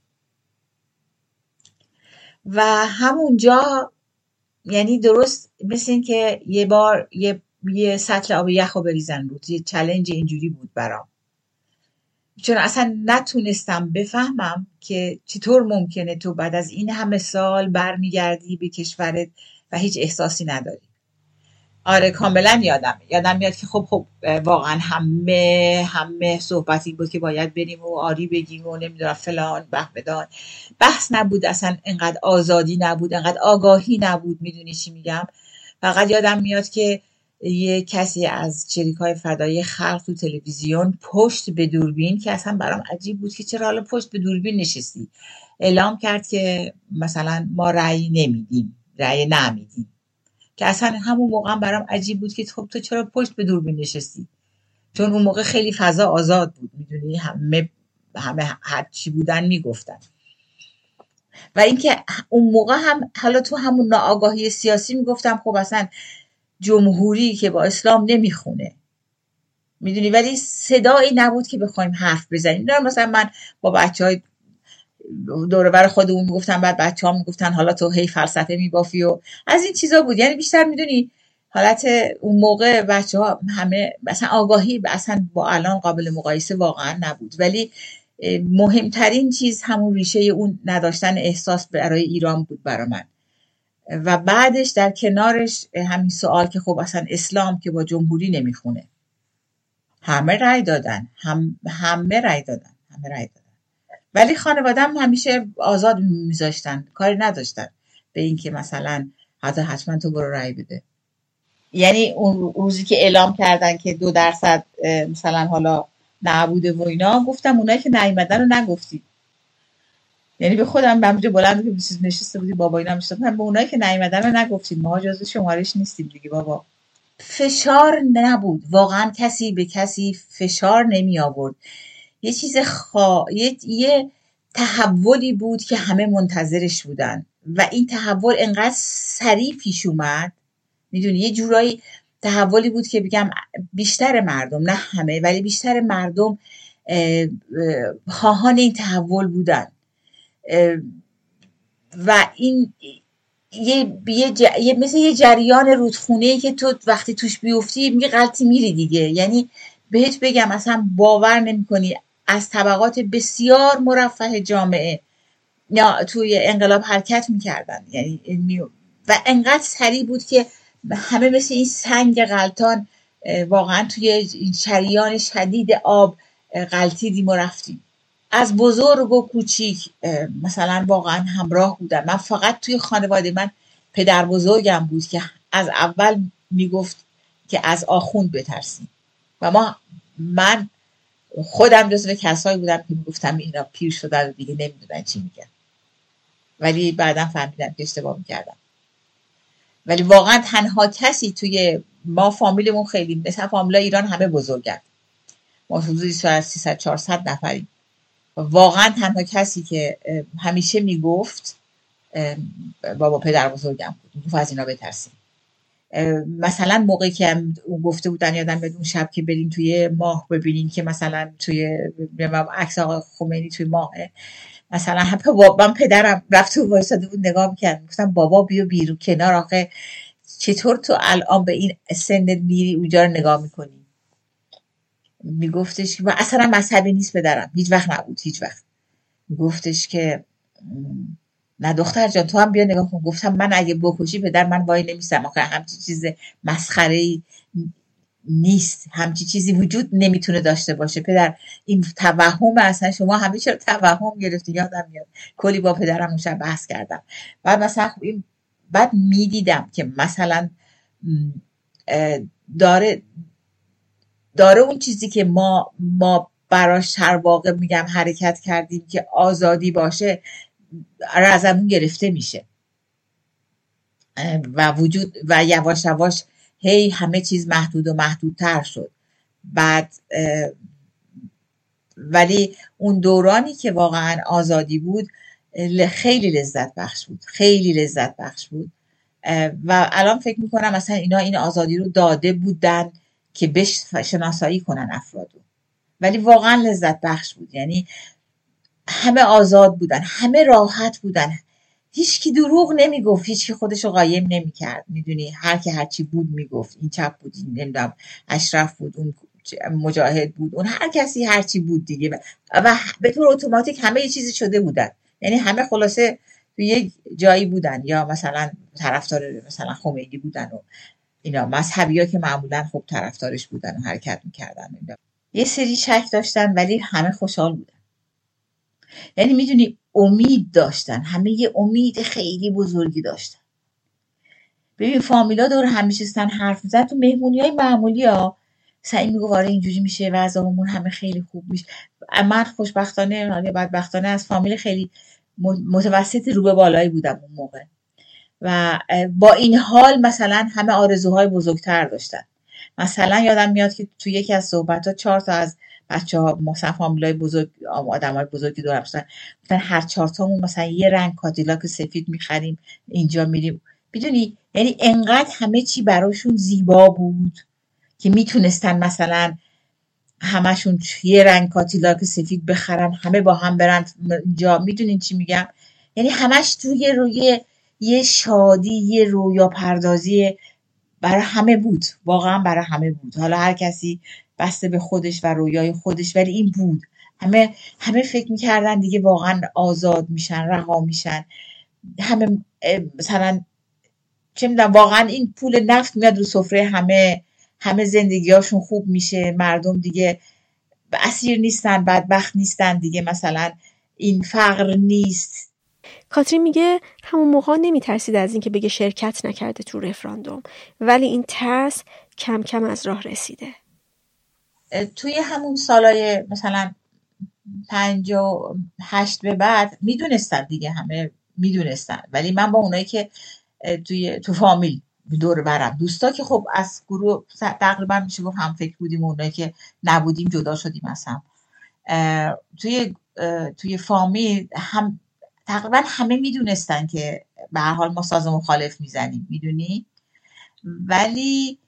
و همونجا یعنی درست مثل این که یه بار یه, یه سطل آب یخ رو بریزن بود یه چلنج اینجوری بود برام. چون اصلا نتونستم بفهمم که چطور ممکنه تو بعد از این همه سال برمیگردی به کشورت و هیچ احساسی نداری. آره کاملا یادم یادم میاد که خب خب واقعا همه همه صحبتی بود که باید بریم و آری بگیم و نمی‌دونم فلان بدان. بحث نبود اصلا انقدر آزادی نبود انقدر آگاهی نبود. می‌دونی چی میگم؟ فقط یادم میاد که یه کسی از چریک های فدایی خلق تو تلویزیون پشت به دوربین که اصلا برام عجیب بود که چرا حالا پشت به دوربین نشستی؟ اعلام کرد که مثلا ما رأی نمیدیم رأی نمیدیم. که اصلا همون موقع برام عجیب بود که خب تو چرا پشت به دوربین نشستی؟ چون اون موقع خیلی فضا آزاد بود می‌دونی؟ همه همه هر چی بودن می‌گفتن. و اینکه اون موقع هم حالا تو همون ناآگاهی سیاسی می‌گفتم خب اصلا جمهوری که با اسلام نمی‌خونه. می‌دونی؟ ولی صدایی نبود که بخوایم حرف بزنیم. مثلا من با بچه های دور بر خودمون می‌گفتن بعد بچه ها می‌گفتن حالا تو هی فلسفه میبافی و از این چیزا بود. یعنی بیشتر می‌دونی حالت اون موقع بچه ها همه مثلا آگاهی اصلا با الان قابل مقایسه واقعا نبود. ولی مهمترین چیز همون ریشه اون نداشتن احساس برای ایران بود برای من. و بعدش در کنارش همین سوال که خب اصلا اسلام که با جمهوری نمی‌خونه. همه رأی دادن. هم همه رأی دادن. همه رأی دادن. ولی خانوادم همیشه آزاد میذاشتن. کاری نداشتن به اینکه مثلا حتی حتما تو برو رأی بده. یعنی اون روزی که اعلام کردن که دو درصد مثلا حالا نبوده و اینا گفتم اونایی که نیومدن رو نگفتید. یعنی به خودم همونجا بلند که چیز نشسته بودی بابا اینا میشتم به اونایی که نیومدن رو نگفتیم. ما جزو شمارش نیستیم دیگه بابا. فشار نبود. واقعا کسی به کسی فشار نمی آورد. یه چیز خوا... یه... یه تحولی بود که همه منتظرش بودن. و این تحول انقدر سریع پیش اومد. می‌دونی یه جورایی تحولی بود که بگم بیشتر مردم نه همه ولی بیشتر مردم خواهان این تحول بودن. و این یه, یه, مثل یه جریان رودخونه که تو وقتی توش بیفتی میگه غلطی میری دیگه. یعنی بهت بگم اصلا باور نمی‌کنی. از طبقات بسیار مرفه جامعه یا توی انقلاب حرکت می‌کردن. یعنی و انقدر سریع بود که همه مثل این سنگ غلطان واقعا توی شریان شدید آب غلطیدیم و رفتیم. از بزرگ و کوچیک مثلا واقعا همراه بودم. من فقط توی خانواده من پدر بزرگم بود که از اول می‌گفت که از آخوند بترسیم. و ما من خودم جزو کسایی بودم که می‌گفتم اینا پیر شدن و دیگه نمی‌دونن چی میگن. ولی بعدا فهمیدم که اشتباه می‌کردم. ولی واقعا تنها کسی توی ما فامیلمون خیلی مثلا فامیلا ایران همه بزرگن. ما حدودی 300 400 نفریم. واقعا تنها کسی که همیشه می‌گفت بابا پدر بزرگم بود. گفت از اینا بترسیم. مثلا موقعی که گفته بودن یادم به اون شب که بریم توی ماه ببینیم که مثلا توی عکس آقای خمینی توی ماه مثلا من پدرم رفت تو وایساده بود نگاه می‌کرد. گفتم بابا بیا بیرون کنار آخه چطور تو الان به این سن میری اونجا رو نگاه می‌کنی؟ میگفتش و اصلا مذهبی نیست پدرم. هیچ وقت نبود هیچ وقت. میگفتش که نه دختر جان تو هم بیا نگاه کن. گفتم من اگه بکشی پدر من وای نمیستم. آخه همچی چیز مسخره نیست. همچی چیزی وجود نمی‌تونه داشته باشه. پدر این توهم اصلا شما همه چرا توهم گرفتی؟ یادم میاد. کلی با پدرم اون شب بحث کردم. بعد مثلا خب این بعد می‌دیدم که مثلا داره داره اون چیزی که ما ما براش هر واقع میگم حرکت کردیم که آزادی باشه از همون گرفته میشه. و وجود و یواش یواش هی همه چیز محدود و محدودتر شد. بعد ولی اون دورانی که واقعا آزادی بود خیلی لذت بخش بود. خیلی لذت بخش بود. و الان فکر می‌کنم مثلا اینا این آزادی رو داده بودن. که شناسایی کنن افرادو. ولی واقعا لذت بخش بود. یعنی همه آزاد بودن همه راحت بودن. هیچکی دروغ نمی‌گفت هیچکی خودش رو قایم نمی‌کرد. می‌دونی؟ هر که هرچی بود می‌گفت. این چپ بود این نمی‌دونم اشرف بود اون مجاهد بود اون هر کسی هرچی بود دیگه. و به طور اتوماتیک همه یه چیزی شده بودن. یعنی همه خلاصه تو یک جایی بودن. یا مثلا طرفدار مثلا خمینی بودن و اینا مذهبی ها که معمولا خب طرفدارش بودن و حرکت می‌کردن یه سری شک داشتن ولی همه خوشحال بودن. یعنی می‌دونی امید داشتن. همه یه امید خیلی بزرگی داشتن. ببین فامیلا دور هم میشستن حرف میزن تو مهمونی های معمولی ها سعی میگو آره اینجوری میشه وضعمون همه خیلی خوب میشه. من خوشبختانه یا بدبختانه از فامیل خیلی متوسط رو به بالایی بودم اون موقع. و با این حال مثلا همه آرزوهای بزرگتر داشتن. مثلا یادم میاد که تو یکی از صحبت ها چهار تا از بچه ها مثلا فامیلای بزرگ آدم های بزرگی دورم شدن. مثلا هر چهار تامون مثلا یه رنگ کادیلاک سفید می‌خریم اینجا میریم. می‌دونی؟ یعنی انقدر همه چی براشون زیبا بود که می‌تونستن مثلا همشون یه رنگ کاتیلاک سفید بخرن همه با هم برن اینجا می‌دونین چی میگم؟ یعنی همش توی روی یه شادی یه رویا پردازی برای همه بود. واقعا برای همه بود. حالا هر کسی بسته به خودش و رویای خودش ولی این بود. همه همه فکر می‌کردن دیگه واقعا آزاد میشن رها میشن. همه مثلا چه می‌دونم واقعا این پول نفت میاد رو سفره همه همه زندگیاشون خوب میشه. مردم دیگه اسیر نیستن بدبخت نیستن دیگه. مثلا این فقر نیست. کاترین میگه همون موقع نمیترسید از اینکه بگه شرکت نکرده تو رفراندوم ولی این ترس کم کم از راه رسیده. توی همون سالای مثلا پنج و هشت به بعد می‌دونستن دیگه همه می‌دونستن ولی من با اونایی که توی تو فامیل دور برم. دوستا که خب از گروه تقریبا میشه گفت هم فکر بودیم اونایی که نبودیم جدا شدیم اصلا توی توی فامیل هم تقریبا همه می‌دونستن که به هر حال ما ساز مخالف می‌زنیم می‌دونی؟ ولی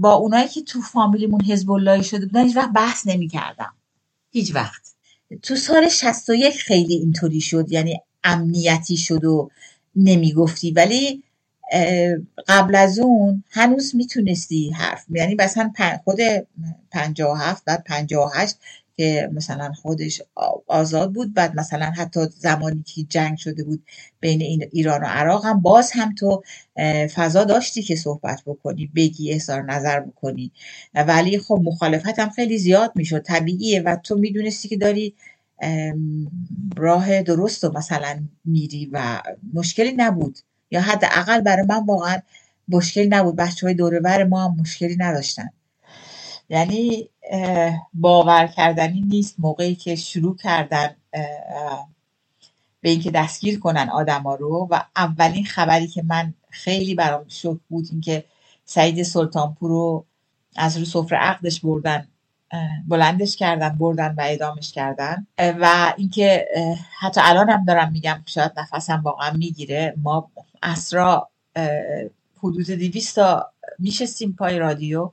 با اونایی که تو فامیلیمون حزب اللهی شده بودن هیچ وقت بحث نمی‌کردم. هیچ وقت. تو سال 61 خیلی اینطوری شد یعنی امنیتی شد و نمی‌گفتی. ولی قبل از اون هنوز می‌تونستی حرف یعنی مثلا خود 57 بعد 58 که مثلا خودش آزاد بود بعد مثلا حتی زمانی که جنگ شده بود بین ایران و عراق هم باز هم تو فضا داشتی که صحبت بکنی بگی اظهار نظر بکنی. ولی خب مخالفت هم خیلی زیاد می‌شد طبیعیه و تو می‌دونستی که داری راه درست رو مثلا میری و مشکلی نبود. یا حداقل برای من واقعا مشکل نبود بچه های دوره ما هم مشکلی نداشتن. یعنی باور کردنی نیست. موقعی که شروع کردن به اینکه دستگیر کنن آدما رو و اولین خبری که من خیلی برام شک بود اینکه سعید سلطانپور رو از رو سفره عقدش بردن بلندش کردن بردن و اعدامش کردن. و اینکه حتی الان هم دارم میگم شاید نفسم واقعا می‌گیره. ما اسرا حدود دیویست تا میشستیم پای رادیو.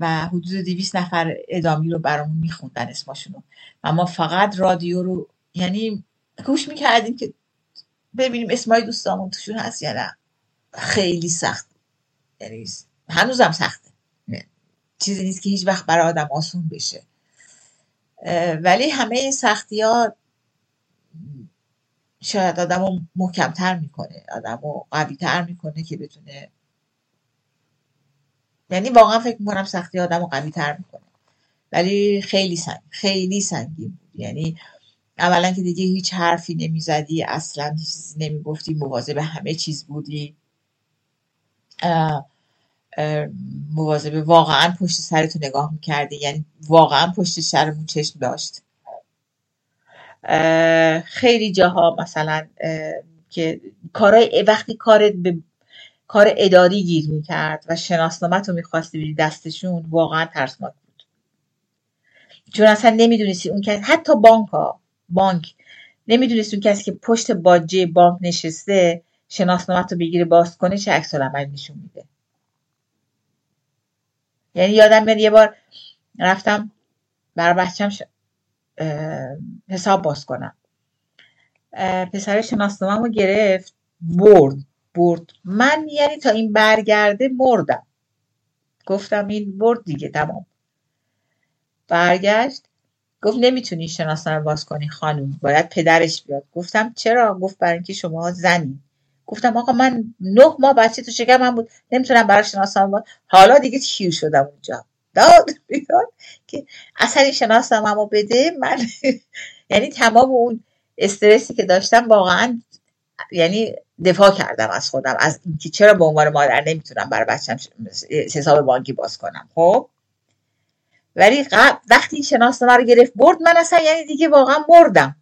و حدود دیویست نفر ادامی رو برامون میخوندن اسماشونو. و ما فقط رادیو رو یعنی گوش می‌کردیم که ببینیم اسمای دوستامون توشون هست یا نه. خیلی سخت. یعنی هنوزم سخته. چیزی نیست که هیچ وقت برای آدم آسون بشه. ولی همه این سختی ها شاید آدم رو محکمتر می‌کنه. آدم رو قویتر می‌کنه که بتونه یعنی واقعا فکر می‌کنم سختی آدم رو قوی تر می‌کنه. ولی خیلی سنگ خیلی سنگین بود. یعنی اولا که دیگه هیچ حرفی نمی‌زدی اصلا چیزی نمی‌گفتی مواظب همه چیز بودی. مواظبه واقعا پشت سرتو نگاه می‌کردی. یعنی واقعا پشت سرمون چشم داشت. خیلی جاها مثلا که کارای وقتی کارت به کار اداری گیر می‌کرد و شناسنامت رو می‌خواستی بری دستشون واقعا ترسناک بود. چون اصلا نمی‌دونستی اون کسی حتی بانک ها بانک نمی‌دونستی اون کسی که پشت باجه بانک نشسته شناسنامت رو بگیره باز کنه چه عکس عمل نشون میده. یعنی یادم میاد یه بار رفتم برای بچم حساب باز کنم. پسر شناسنامه رو گرفت برد. برد. من یعنی تا این برگرده مردم. گفتم این برد دیگه تمام. برگشت. گفت نمی‌تونی شناسنامه باز کنی خانوم. باید پدرش بیاد. گفتم چرا؟ گفت برای اینکه شما زنی. گفتم آقا من نه ماه بچه تو شکمم بود. نمی‌تونم برای شناسنامه باز حالا دیگه تیر شدم اونجا؟ داد بیاد که اصلا این شناسنامه بده. من [LAUGHS] یعنی تمام اون استرسی که داشتم واقعا یعنی دفاع کردم از خودم از اینکه چرا به عنوان مادر نمی‌تونم برای بچم حساب بانکی باز کنم. خب؟ ولی وقتی این شناسنامه رو گرفت برد من اصلا یعنی دیگه واقعا مردم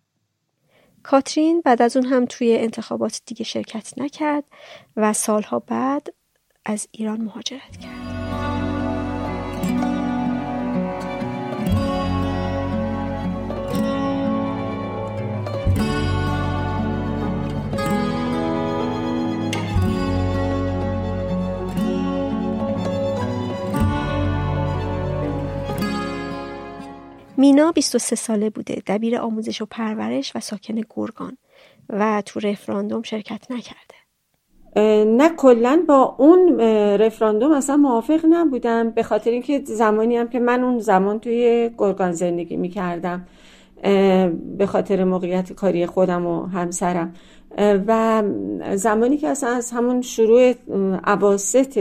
کاترین بعد از اون هم توی انتخابات دیگه شرکت نکرد و سالها بعد از ایران مهاجرت کرد. مینا 23 ساله بوده دبیر آموزش و پرورش و ساکن گرگان و تو رفراندوم شرکت نکرده. نه کلا با اون رفراندوم اصلا موافق نبودم به خاطر اینکه زمانی هم که من اون زمان توی گرگان زندگی می‌کردم به خاطر موقعیت کاری خودم و همسرم. و زمانی که اصلا از همون شروع عواست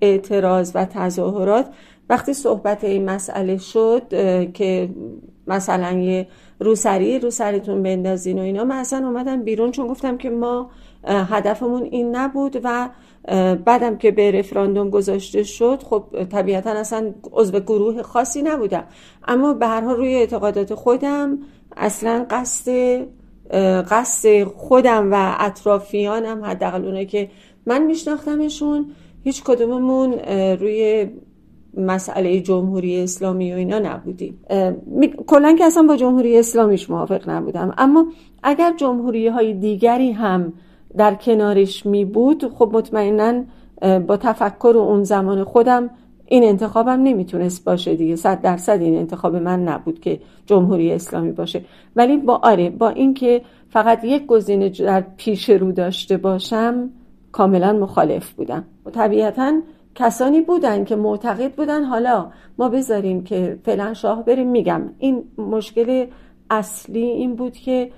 اعتراض و تظاهرات وقتی صحبت این مسئله شد که مثلا یه روسری روسریتون بندازین و اینا من اصلا اومدم بیرون چون گفتم که ما هدفمون این نبود و بعدم که به رفراندوم گذاشته شد خب طبیعتا اصلا عضو گروه خاصی نبودم. اما به هر حال روی اعتقادات خودم اصلا قصد قصد خودم و اطرافیانم حداقل اونایی که من میشناختمشون هیچ کدوممون روی مسئله جمهوری اسلامی و اینا نبودیم. کلا که اصلا با جمهوری اسلامیش موافق نبودم. اما اگر جمهوری های دیگری هم در کنارش می بود خب مطمئنا با تفکر اون زمان خودم این انتخابم نمی‌تونست باشه دیگه. صد درصد این انتخاب من نبود که جمهوری اسلامی باشه. ولی با آره با اینکه فقط یک گزینه در پیش رو داشته باشم کاملا مخالف بودم. و طبیعتا کسانی بودن که معتقد بودن حالا ما بذاریم که فعلا شاه بریم. میگم این مشکل اصلی این بود که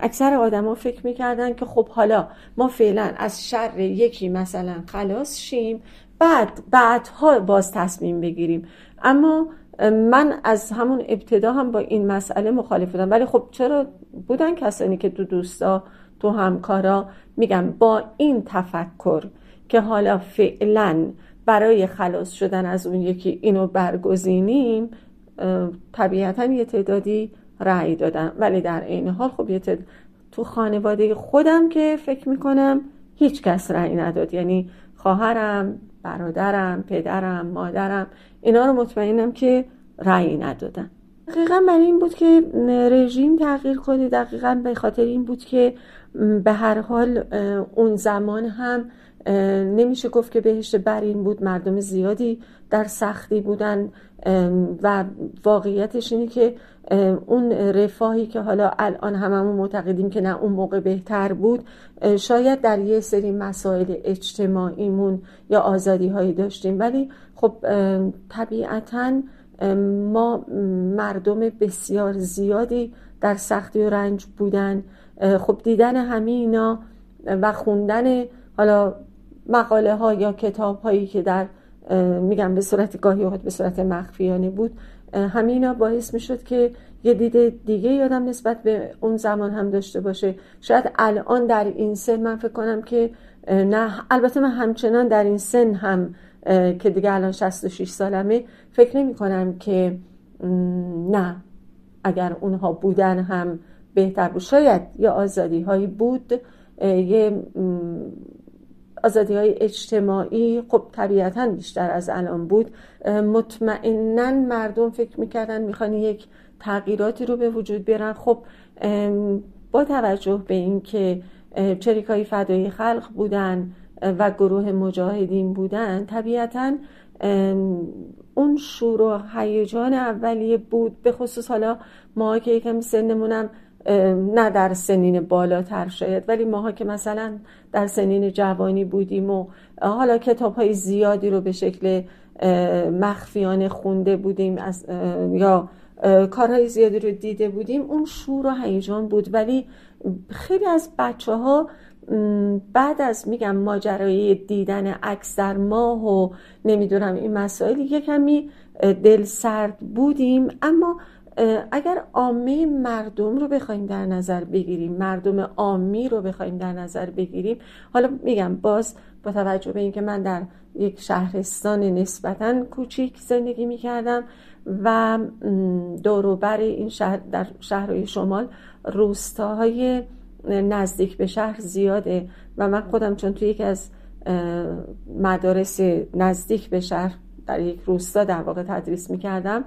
اکثر آدما فکر می‌کردن که خب حالا ما فعلا از شر یکی مثلا خلاص شیم بعد بعدها باز تصمیم بگیریم. اما من از همون ابتدا هم با این مسئله مخالف بودم. ولی خب چرا بودن کسانی که تو دوستا تو همکارا؟ میگم با این تفکر که حالا فعلا برای خلاص شدن از اون یکی اینو برگزینیم طبیعتا یه تعدادی رأی دادم ولی در این حال خب یه تو خانواده خودم که فکر می‌کنم هیچ کس رأی نداد. یعنی خواهرم برادرم پدرم مادرم اینا رو مطمئنم که رأی ندادن. دقیقا برای این بود که رژیم تغییر کنه. دقیقا به خاطر این بود که به هر حال اون زمان هم نمیشه گفت که بهشت برین بود مردم زیادی در سختی بودن و واقعیتش اینه که اون رفاهی که حالا الان هممون معتقدیم که نه اون موقع بهتر بود شاید در یه سری مسائل اجتماعیمون یا آزادی هایی داشتیم. ولی خب طبیعتا ما مردم بسیار زیادی در سختی و رنج بودن. خب دیدن همه اینا و خوندن حالا مقاله ها یا کتاب هایی که در میگم به صورت گاهی اوقات به صورت مخفیانه بود همینا باعث می شد که یه دید دیگه یادم نسبت به اون زمان هم داشته باشه. شاید الان در این سن من فکر کنم که نه البته من همچنان در این سن هم که دیگه الان 66 سالمه فکر نمی کنم که نه اگر اونها بودن هم بهتر بود. شاید یه آزادی هایی بود یه آزادی های اجتماعی خب طبیعتا بیشتر از الان بود. مطمئنا مردم فکر می‌کردن می‌خوان یک تغییراتی رو به وجود بیارن. خب با توجه به اینکه چریکای فدایی خلق بودن و گروه مجاهدین بودن طبیعتا اون شور و هیجان اولیه بود. به خصوص حالا ما که یکم سنمونم نه در سنین بالاتر شاید ولی ماها که مثلا در سنین جوانی بودیم و حالا کتاب های زیادی رو به شکل مخفیانه خونده بودیم از یا کارهای زیادی رو دیده بودیم اون شور و هیجان بود. ولی خیلی از بچه ها بعد از میگم ماجرای دیدن عکس در ماه و نمی‌دونم این مسائل یه کمی دل سرد بودیم. اما اگر عامه مردم رو بخوایم در نظر بگیریم مردم عامی رو بخوایم در نظر بگیریم حالا میگم باز با توجه به اینکه من در یک شهرستان نسبتا کوچیک زندگی می‌کردم و دوروبر این شهر در شهرهای شمال روستاهای نزدیک به شهر زیاده و من خودم چون توی یکی از مدارس نزدیک به شهر در یک روستا در واقع تدریس می‌کردم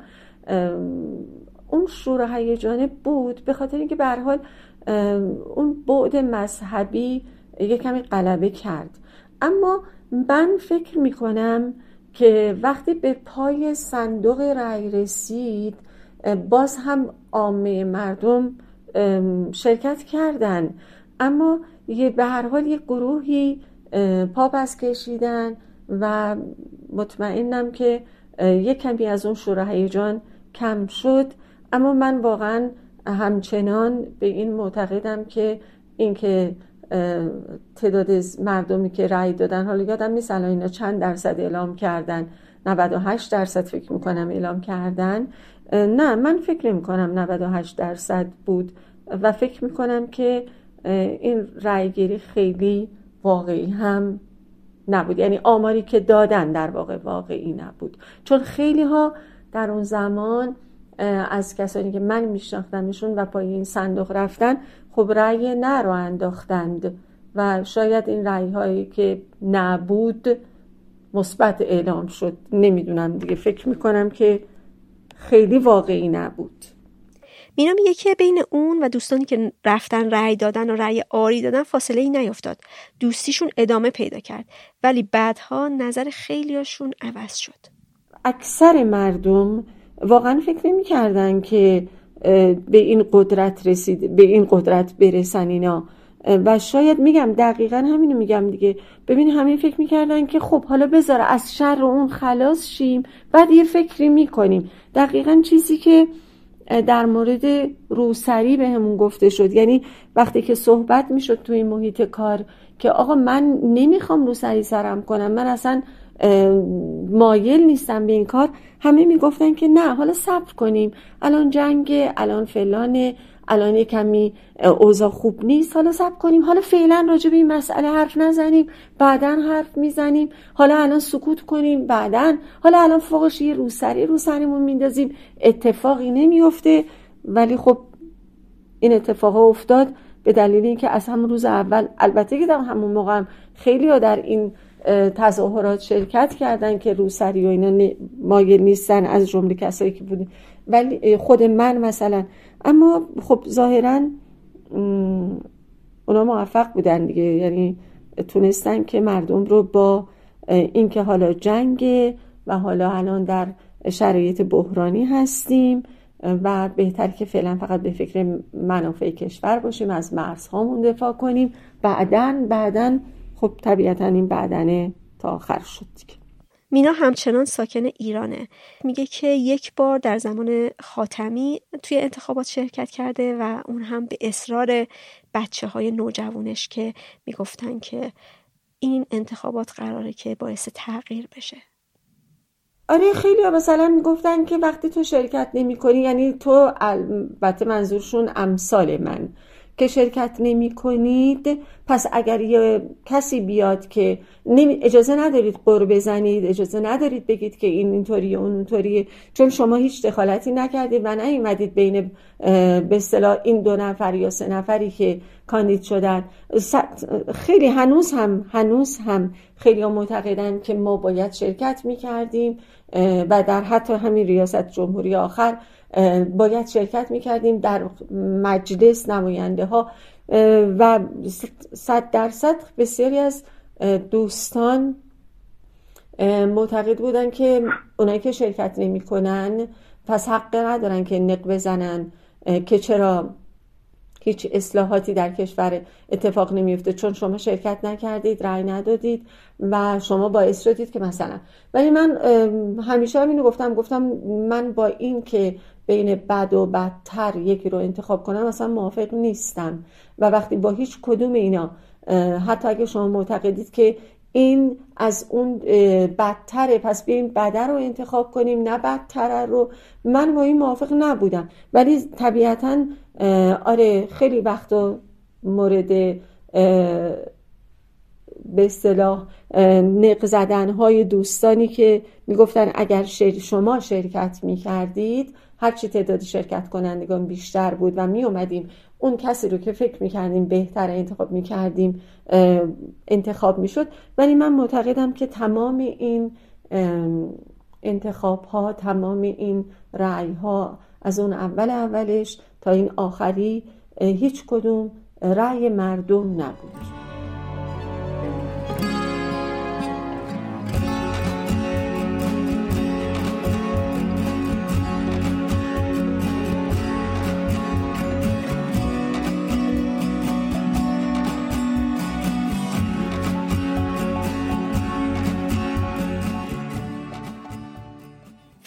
اون شور و هیجانه بود به خاطر اینکه به حال اون بعد مذهبی یه کمی غلبه کرد. اما من فکر می‌کنم که وقتی به پای صندوق رأی رسید باز هم عامه مردم شرکت کردن. اما یه به هر حال یه گروهی پا پس کشیدن و مطمئنم که یک کمی از اون شور هیجان کم شد. اما من واقعا همچنان به این معتقدم که اینکه تعداد مردمی که رأی دادن حالا یادم نیست الان اینا چند درصد اعلام کردن 98 درصد فکر می‌کنم اعلام کردن. نه من فکر نمی کنم 98 درصد بود و فکر می‌کنم که این رأیگیری خیلی واقعی هم نبود. یعنی آماری که دادن در واقع واقعی نبود. چون خیلی ها در اون زمان از کسانی که من میشناختمشون و پای این صندوق رفتن خب رأی نه رو انداختند و شاید این رأی هایی که نبود مثبت اعلام شد. نمی‌دونم دیگه فکر می‌کنم که خیلی واقعی نبود. مینا میگه که بین اون و دوستانی که رفتن رأی دادن و رأی آری دادن فاصله ای نیفتاد دوستیشون ادامه پیدا کرد ولی بعدها نظر خیلیاشون عوض شد. اکثر مردم واقعا فکر نمی کردن که به این قدرت رسید به این قدرت برسن اینا. و شاید میگم دقیقا همینو میگم دیگه. ببین همین فکر می‌کردن که خب حالا بذار از شر اون خلاص شیم بعد یه فکری می‌کنیم. دقیقا چیزی که در مورد روسری به همون گفته شد. یعنی وقتی که صحبت می‌شد توی محیط کار که آقا من نمی‌خوام روسری سرم کنم من اصلا مایل نیستم به این کار. همه می‌گفتن که نه حالا صبر کنیم. الان جنگ الان فلانه الان کمی اوضاع خوب نیست. حالا صبر کنیم. حالا فعلا راجع به این مسئله حرف نزنیم. بعدا حرف می‌زنیم. حالا الان سکوت کنیم. بعدا حالا الان فوقش یه روسری رو سرمون میندازیم. اتفاقی نمیفته ولی خب این اتفاق افتاد به دلیل اینکه از همون روز اول البته که در همون موقع هم خیلی ها در این تظاهرات شرکت کردن که روسری و اینا مایل نیستن از جمله کسایی که بودیم ولی خود من مثلا اما خب ظاهرا اونا موفق بودن دیگه. یعنی تونستن که مردم رو با اینکه حالا جنگ و حالا الان در شرایط بحرانی هستیم و بهتر که فعلا فقط به فکر منافع کشور باشیم از مرزهامون دفاع کنیم. بعدا بعدا خب طبیعتا این بعدنه تا آخر شد دیگه. مینا همچنان ساکن ایرانه. میگه که یک بار در زمان خاتمی توی انتخابات شرکت کرده و اون هم به اصرار بچه های نوجوانش که می‌گفتن که این انتخابات قراره که باعث تغییر بشه. آره خیلی مثلا می‌گفتن که وقتی تو شرکت نمی کنی یعنی تو البته منظورشون امثال من. که شرکت نمی کنید پس اگر یه کسی بیاد که اجازه ندارید قر بزنید اجازه ندارید بگید که این اینطوریه اون اونطوریه چون شما هیچ دخالتی نکردید و نیومدید بین به اصطلاح این دو نفر یا سه نفری که کاندید شدن. خیلی هنوز هم هنوز هم خیلی معتقدن که ما باید شرکت می‌کردیم. و در حتی همین ریاست جمهوری آخر باید شرکت می‌کردیم در مجلس نماینده ها و صد درصد بسیاری از دوستان معتقد بودن که اونایی که شرکت نمی‌کنن پس حق ندارن که نق بزنن که چرا هیچ اصلاحاتی در کشور اتفاق نمیفته چون شما شرکت نکردید رأی ندادید و شما باعث شدید که مثلا. ولی من همیشه همینو گفتم. گفتم من با این که بین بد و بدتر یکی رو انتخاب کنم مثلا موافق نیستم. و وقتی با هیچ کدوم اینا حتی اگه شما معتقدید که این از اون بدتره پس بیایم بده رو انتخاب کنیم نه بدتره رو من با این موافق نبودم. ولی طبیعتا آره خیلی وقت مورد به اصطلاح نق زدن های دوستانی که می‌گفتن اگر شما شرکت می‌کردید هرچی تعداد شرکت کنندگان بیشتر بود و می اومدیم اون کسی رو که فکر می‌کردیم بهتر انتخاب می‌کردیم انتخاب می‌شد. ولی من معتقدم که تمام این انتخاب ها تمام این رعی ها از اون اول اولش تا این آخری هیچ کدوم رأی مردم نبود.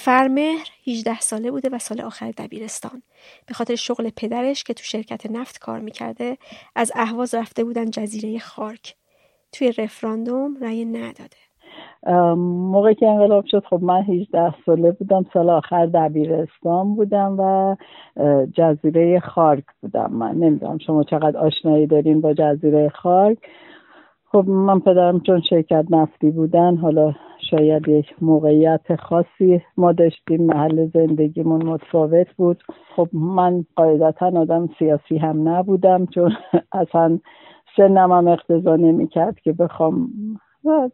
فرمهر 18 ساله بوده و سال آخر دبیرستان. به خاطر شغل پدرش که تو شرکت نفت کار می‌کرده از اهواز رفته بودن جزیره خارک. توی رفراندوم رأی نداده. موقعی که انقلاب شد خب من 18 ساله بودم سال آخر دبیرستان بودم و جزیره خارک بودم من. نمی‌دونم شما چقدر آشنایی دارین با جزیره خارک. خب من پدرم چون شرکت نفتی بودن حالا شاید یک موقعیت خاصی ما داشتیم محل زندگیمون متفاوت بود. خب من قاعدتا آدم سیاسی هم نبودم چون [LAUGHS] اصلا سنم هم اقتضا نمی‌کرد که بخوام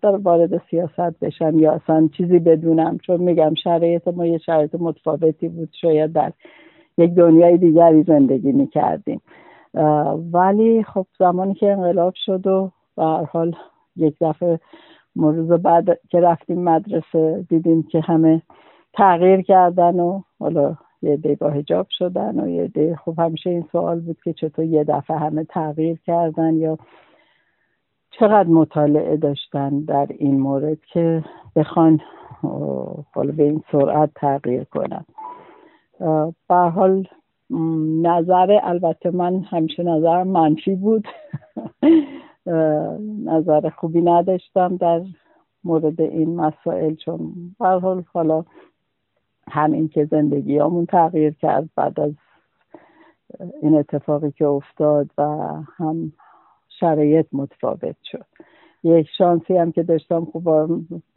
در وارد سیاست بشم یا اصلا چیزی بدونم. چون میگم شرایط ما یه شرایط متفاوتی بود شاید در یک دنیای دیگری زندگی می‌کردیم. ولی خب زمانی که انقلاب شد و به حال یک دفعه روز بعد که رفتیم مدرسه دیدیم که همه تغییر کردن و حالا یه عده با هجاب شدن و یه عده خب همیشه این سوال بود که چطور یه دفعه همه تغییر کردن یا چقدر مطالعه داشتن در این مورد که بخوان حالا به این سرعت تغییر کنن. به حال نظر البته من همیشه نظر منفی بود. [LAUGHS] نظر خوبی نداشتم در مورد این مسائل چون حال حالا همین که زندگیامون تغییر کرد بعد از این اتفاقی که افتاد و هم شرایط متفاوت شد. یک شانسی هم که داشتم خوب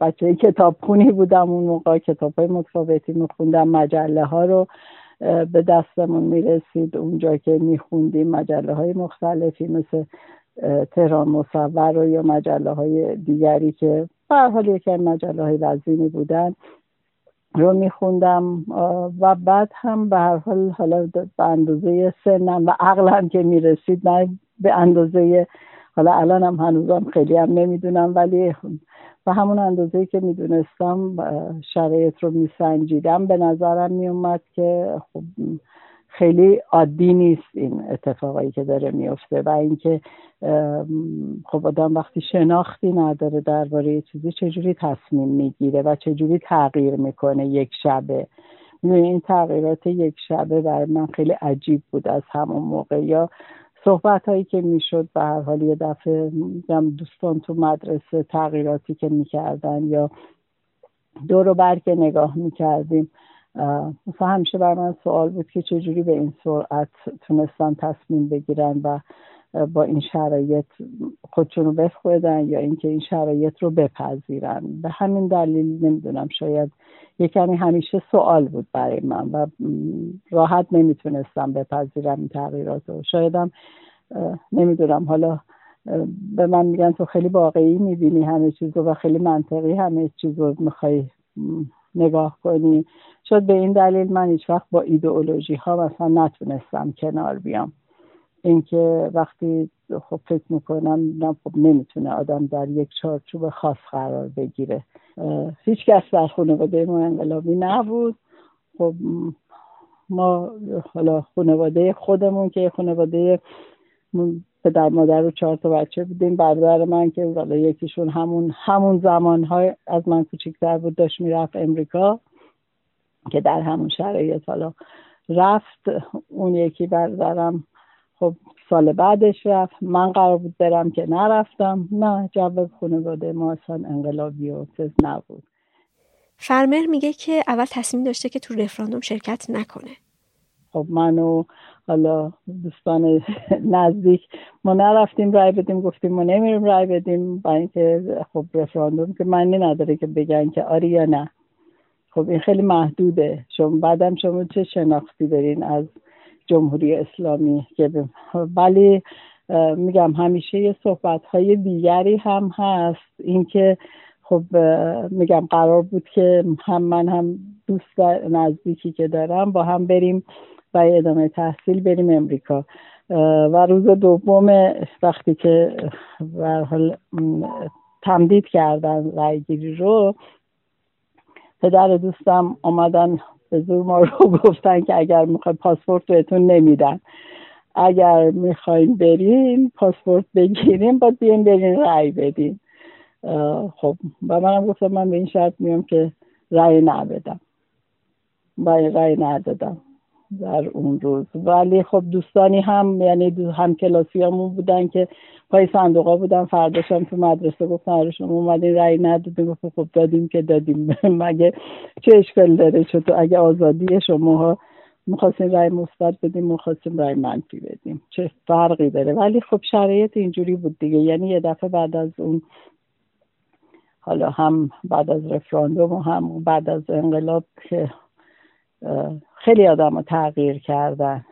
بچه کتاب خونی بودم اون موقع کتاب های متفاوتی میخوندم مجله ها رو به دستمون می‌رسید. اونجا که میخوندیم مجله های مختلفی مثل تهران مصور و یا مجله های دیگری که به حال یکی مجله های وزینی بودن رو میخوندم و بعد هم به هر حال حالا به اندازه سنم و عقلم که می‌رسید نه به اندازه حالا الان هم هنوزم خیلی هم نمی‌دونم ولی به همون اندازه که می‌دونستم شرایط رو میسنجیدم به نظرم میومد که خب خیلی عادی نیست این اتفاقایی که داره میفته و اینکه خب آدم وقتی شناختی نداره درباره چیزی چجوری تصمیم می‌گیره و چجوری تغییر می‌کنه یک شبه. این تغییرات یک شبه برای من خیلی عجیب بود از همون موقع. یا صحبت هایی که می‌شد به هر حال یه دفعه دوستان تو مدرسه تغییراتی که می‌کردن یا دور بر که نگاه می‌کردیم. مثلا همیشه بر من سوال بود که چجوری به این سرعت تونستن تصمیم بگیرن و با این شرایط خودشون رو بخودن یا اینکه این شرایط رو بپذیرن. به همین دلیل نمی‌دونم شاید یه کمی همیشه سوال بود برای من و راحت نمی‌تونستم بپذیرم این تغییرات رو شایدم نمی‌دونم حالا به من میگن تو خیلی واقعی می‌بینی همه چیز رو و خیلی منطقی همه چیز رو می‌خوای نگاه کنی. شد به این دلیل من هیچ وقت با ایدئولوژی ها مثلا نتونستم کنار بیام. اینکه وقتی خب فکر می‌کنم خب نمی‌تونه آدم در یک چارچوب خاص قرار بگیره. هیچ کس در خانواده ما انقلابی نبود. خب ما حالا خانواده خودمون که خانواده پدر مادر و چهار تا بچه بودیم. برادر من که حالا یکیشون همون همون زمانهای از من کوچیکتر بود داشت می‌رفت امریکا که در همون شرایط حالا رفت. اون یکی برادرم خب سال بعدش رفت. من قرار بود برم که نرفتم. نه جواب خانواده ما اصلا انقلابی و چیز نبود. فرمر میگه که اول تصمیم داشته که تو رفراندوم شرکت نکنه. خب منو حالا دوستان نزدیک ما نرفتیم رای بدیم گفتیم ما نمیریم رای بدیم. با اینکه خب رفراندوم که معنی نداره که بگن که آری یا نه. خب این خیلی محدوده. شما بعدم شما چه شناختی دارین از جمهوری اسلامی که ولی میگم همیشه یه صحبت های دیگری هم هست. اینکه خب میگم قرار بود که هم من هم دوست نزدیکی که دارم با هم بریم و ادامه تحصیل بریم امریکا. و روز دوم وقتی که حال تمدید کردن رای گیری رو پدر دوستم آمدن به زور ما رو [LAUGHS] گفتن که اگر می‌خوای پاسپورت بهتون نمیدن. اگر می‌خوایم بریم پاسپورت بگیریم باید بیایم بریم رأی بدیم خب و منم گفتم من به این شرط میام که رأی ندادم و رأی ندادم در اون روز. ولی خب دوستانی هم یعنی هم کلاسی همون بودن که پای صندوقا بودن فرداشم تو مدرسه گفتن آره شما اومدین رأی ندادیم گفتم خب دادیم که دادیم. [LAUGHS] مگه چه اشکال داره؟ چطور اگه آزادی شما ها می‌خواستیم رأی مثبت بدیم می‌خواستیم رأی منفی بدیم چه فرقی داره؟ ولی خب شرایط اینجوری بود دیگه. یعنی یه دفعه بعد از اون حالا هم بعد از رفراندوم و هم بعد از انقلاب که خیلی آدم رو تغییر کردن.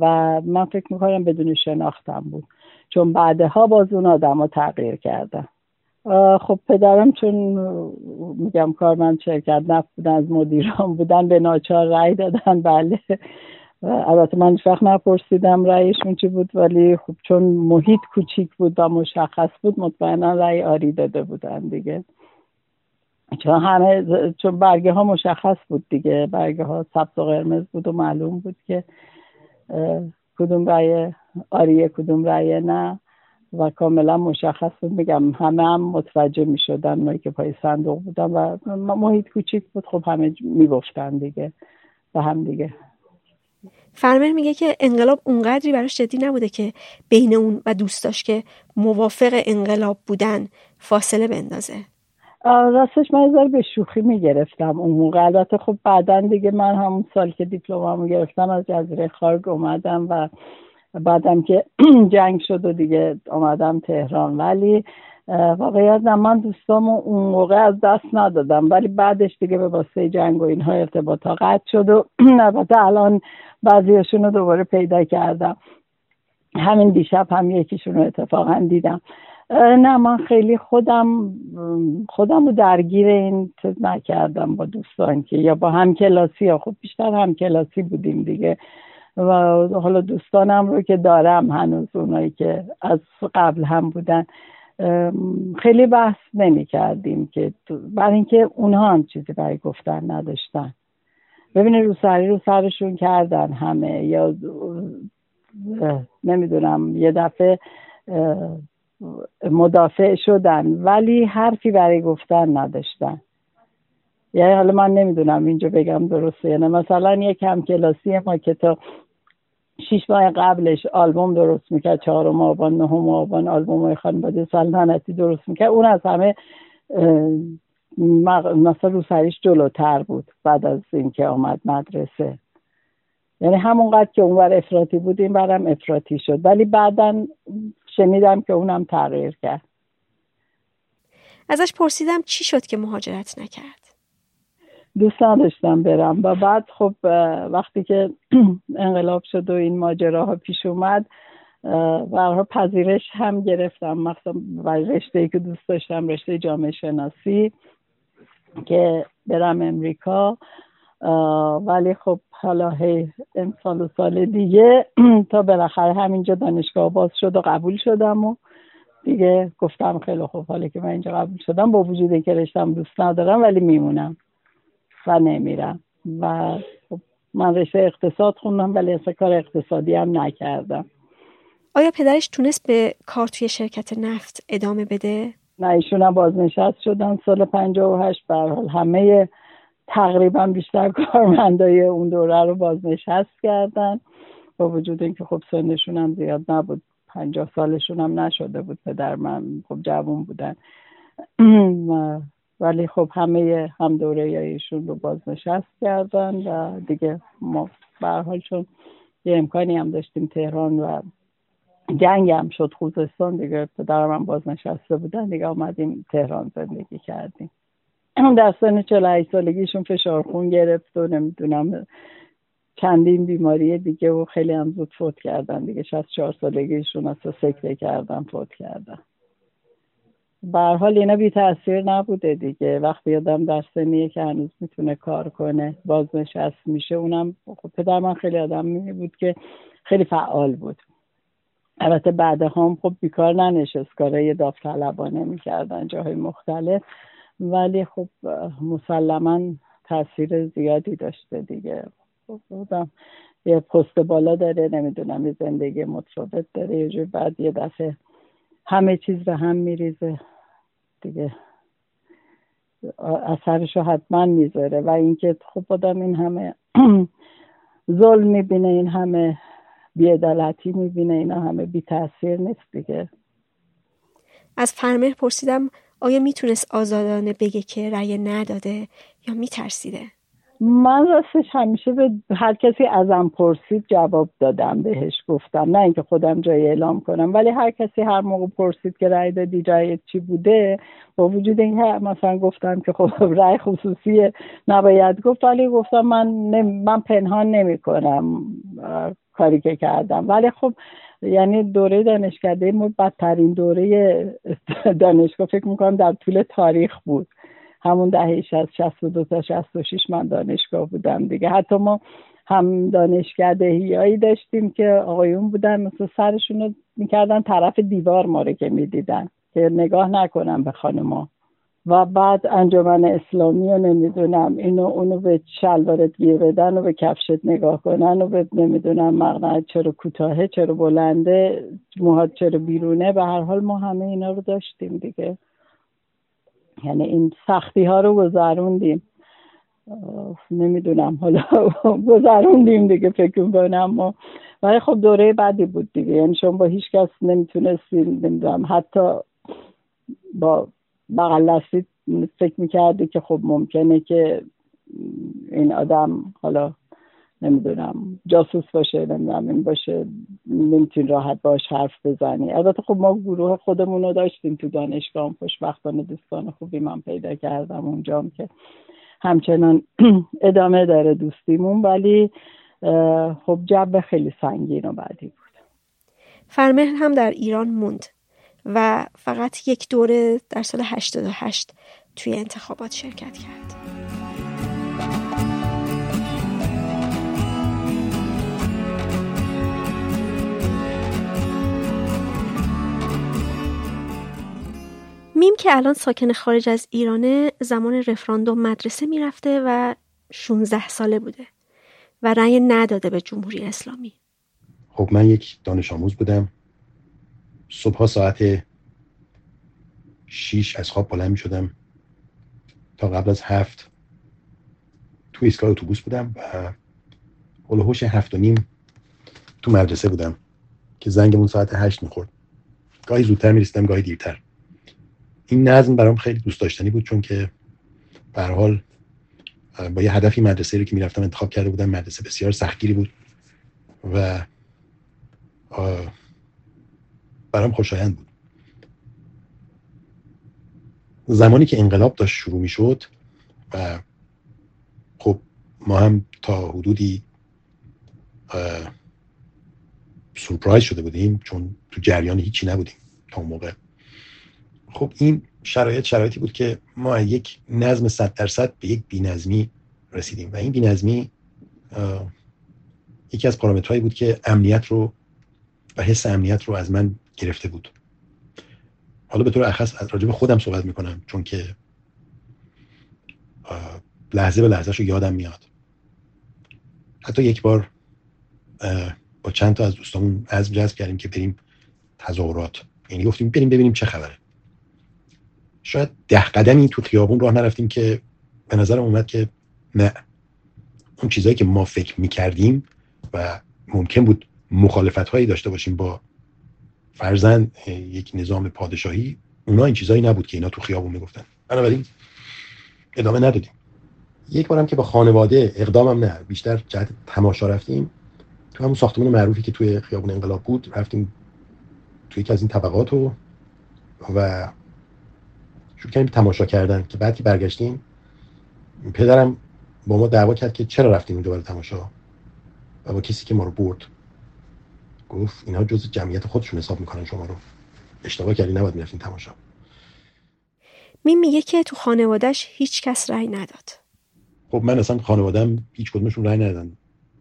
و من فکر می‌کنم بدون شناختم بود. چون بعدها باز اون آدم رو تغییر کردن. خب پدرم چون میگم کارمند شرکت نفت بودن از مدیران بودن به ناچار رأی دادن. بله. البته من وقت نپرسیدم رأیشون چی بود ولی خب چون محیط کوچیک بود و مشخص بود مطمئنا رأی آری داده بودن دیگه. چون همه چون برگه ها مشخص بود دیگه. برگه ها سبز و قرمز بود و معلوم بود که کدوم رأی آریه کدوم رأی نه و کاملا مشخص بود. میگم همه هم متوجه می شدن که پای صندوق بودن و محیط کوچیک بود. خب همه می‌گفتن دیگه. و هم دیگه. فرمر میگه که انقلاب اونقدری براش جدی نبوده که بین اون و دوست داشت که موافق انقلاب بودن فاصله بندازه. راستش من ذره به شوخی می‌گرفتم اون موقع. البته خب بعدا دیگه من همون سال که دیپلمامو گرفتم از جزیره خارگ اومدم و بعدم که [CLEARS THROAT] جنگ شد و دیگه آمدم تهران. ولی واقعیت نه من دوستامو اون موقع از دست ندادم. ولی بعدش دیگه به واسطه جنگ و اینها ارتباطا قطع شد و [CLEARS THROAT] البته الان بعضیشون رو دوباره پیدا کردم. همین دیشب هم یکیشون رو اتفاقا دیدم. نه من خیلی خودم خودم رو درگیر این چیز نکردم با دوستان که یا با هم کلاسی ها. خب بیشتر هم کلاسی بودیم دیگه. و حالا دوستانم رو که دارم هنوز اونایی که از قبل هم بودن. خیلی بحث نمی کردیم که برای اینکه اونها هم چیزی برای گفتن نداشتن. ببینه رو سری رو سرشون کردن همه. یا نمی‌دونم یه دفعه مدافع شدن ولی حرفی برای گفتن نداشتن. یعنی حالا من نمی‌دونم اینجا بگم درسته یعنی مثلا یک کم کلاسی ما که تا شیش ماه قبلش آلبوم درست می‌کرد چهارم آبان نهم آبان آلبوم های خانواده سلطنتی درست می‌کرد. اون از همه مثلا روسریش جلوتر بود بعد از اینکه آمد مدرسه. یعنی همونقدر که اونور افراطی بود این برم افراطی شد. ولی بعدا شنیدم که اونم تغییر کرد. ازش پرسیدم چی شد که مهاجرت نکرد؟ دوست نداشتم برم. و بعد خب وقتی که [CLEARS THROAT] انقلاب شد و این ماجراها پیش اومد برها پذیرش هم گرفتم. مخصوصا برای رشته ای که دوست داشتم رشته جامعه شناسی. که برم امریکا ولی خب حالا هی سال و سال دیگه [CLEARS THROAT] تا بالاخره همینجا دانشگاه باز شد و قبول شدم و دیگه گفتم خیلی خوب حالا که من اینجا قبول شدم با وجود که رشتم دوست ندارم ولی میمونم و نمیرم و خب من رشته اقتصاد خوندم ولی اصلا کار اقتصادی هم نکردم آیا پدرش تونست به کار توی شرکت نفت ادامه بده؟ نه ایشون هم بازنشست شدن سال 58 به حال همه تقریبا بیشتر کارمندای اون دوره رو بازنشست کردن. با وجود اینکه خب سنشون هم زیاد نبود. پنجاه سالشون هم نشده بود پدر من. خب جوون بودن. [CLEARS THROAT] ولی خب همه هم دوره ایشون رو بازنشست کردن و دیگه ما حال چون یه امکانی هم داشتیم تهران و جنگ هم شد خوزستان دیگه پدرم هم بازنشسته بودن دیگه آمدیم تهران زندگی کردیم. در سن 48 سالگیشون فشار خون گرفت و نمی‌دونم چندین بیماری دیگه و خیلی هم زود فوت کردن دیگه. 64 سالگیشون اصلا سکته کردن فوت کردن. به حال اینا بی تاثیر نبوده دیگه. وقتی آدم در سنیه که هنوز می‌تونه کار کنه بازنشست میشه. اونم خب پدر من خیلی آدم بود که خیلی فعال بود. البته بعد هم خب بیکار ننشست کارهای داوطلبانه می‌کردن جاهای مختلف. ولی خب مسلما تاثیر زیادی داشته دیگه. خب بودم. یه پست بالا داره نمی‌دونم یه زندگی متفاوت داره. یه بعد یه دفعه همه چیز به هم میریزه دیگه. اثرش رو حتما می‌ذاره. و اینکه خب آدم این همه [CLEARS THROAT] ظلم می‌بینه این همه بیعدالتی می‌بینه اینا همه بی تاثیر نیست دیگه. از فرمه پرسیدم آیا می‌تونست آزادانه بگه که رأی نداده یا میترسیده؟ من راستش همیشه به هر کسی ازم پرسید جواب دادم بهش گفتم. نه اینکه خودم جای اعلام کنم ولی هر کسی هر موقع پرسید که رأی دادی جای چی بوده با وجود این مثلا گفتم که خب [LAUGHS] رأی خصوصی نباید گفت ولی گفتم من من پنهان نمی کنم کاری که کردم. ولی خب یعنی دوره دانشکده ما بدترین دوره [LAUGHS] دانشگاه فکر می‌کنم در طول تاریخ بود. همون دهه 60 62 تا 66 من دانشگاه بودم دیگه. حتی ما هم دانشگاهی داشتیم که آقایون بودن مثل سرشون رو می‌کردن طرف دیوار ما رو که می‌دیدن که نگاه نکنم به خانما و بعد انجمن اسلامی رو نمی‌دونم اینو اونو به شلوارت گیر بدن و به کفشت نگاه کنن و به نمی‌دونم مقنعت چرا کوتاهه چرا بلنده موهات چرا بیرونه به هر حال ما همه اینا رو داشتیم دیگه. یعنی این سختی ها رو گذروندیم. نمی‌دونم حالا گذروندیم دیگه فکر کنم ولی خب دوره بعدی بود دیگه. یعنی شما با هیچ کس نمی‌تونستیم نمی‌دونم حتی با بغل فکر می‌کردی که خب ممکنه که این آدم حالا نمی‌دونم جاسوس باشه نمی‌دونم این باشه نمی‌تونی راحت باش حرف بزنی. البته خب ما گروه خودمون رو داشتیم تو دانشگاه خوشبختانه دوستان خوبی من پیدا کردم اونجام که همچنان [CLEARS THROAT] ادامه داره دوستیمون. ولی خب جب خیلی سنگین و بعدی بود. فرمهر هم در ایران موند. و فقط یک دوره در سال 88 توی انتخابات شرکت کرد. میم که الان ساکن خارج از ایرانه زمان رفراندوم مدرسه می‌رفته و 16 ساله بوده و رأی نداده به جمهوری اسلامی. خب من یک دانش آموز بودم. صبح ساعت 6 از خواب بلند می شدم. تا قبل از هفت تو ایستگاه اتوبوس بودم و هلوهوش هفت و نیم تو مدرسه بودم که زنگمون ساعت هشت می‌خورد. گاهی زودتر می‌رسیدم گاهی دیرتر. این نظم برام خیلی دوست داشتنی بود چون که به حال با یه هدفی مدرسه رو که می‌رفتم انتخاب کرده بودم مدرسه بسیار سختگیری بود و برام خوشایند بود. زمانی که انقلاب داشت شروع می شد و خب ما هم تا حدودی سورپرایز شده بودیم چون تو جریان هیچی نبودیم تا اون موقع. خب این شرایط شرایطی بود که ما یک نظم صد درصد به یک بینظمی رسیدیم و این بینظمی یکی از پارامترهایی بود که امنیت رو و حس امنیت رو از من گرفته بود. حالا به طور اخص از راجب خودم صحبت می‌کنم چون که لحظه به لحظه رو یادم میاد. حتی یک بار با چند تا از دوستامون از جذب کردیم که بریم تظاهرات. یعنی گفتیم بریم ببینیم چه خبره. شاید ده قدمی تو خیابون راه نرفتیم که به نظر اومد که نه. اون چیزهایی که ما فکر می‌کردیم و ممکن بود مخالفت هایی داشته باشیم با فرزن یک نظام پادشاهی اونا این چیزهایی نبود که اینا تو خیابون می‌گفتن. بنابراین ادامه ندادیم. یک بارم که با خانواده اقدامم نه بیشتر جهت تماشا رفتیم. تو همون ساختمان معروفی که توی خیابون انقلاب بود رفتیم توی یکی از این طبقات و و شروع کردیم تماشا کردن که بعد که برگشتیم پدرم با ما دعوا کرد که چرا رفتیم برای تماشا؟ و با کسی که ما رو برد. گفت اینها جز جمعیت خودشون حساب می‌کنن شما رو. اشتباه کردی نباید می‌رفتین تماشا. می میگه که تو خانوادهش هیچ کس رأی نداد. خب من اصلا خانوادم هیچ کدومشون رأی ندادن.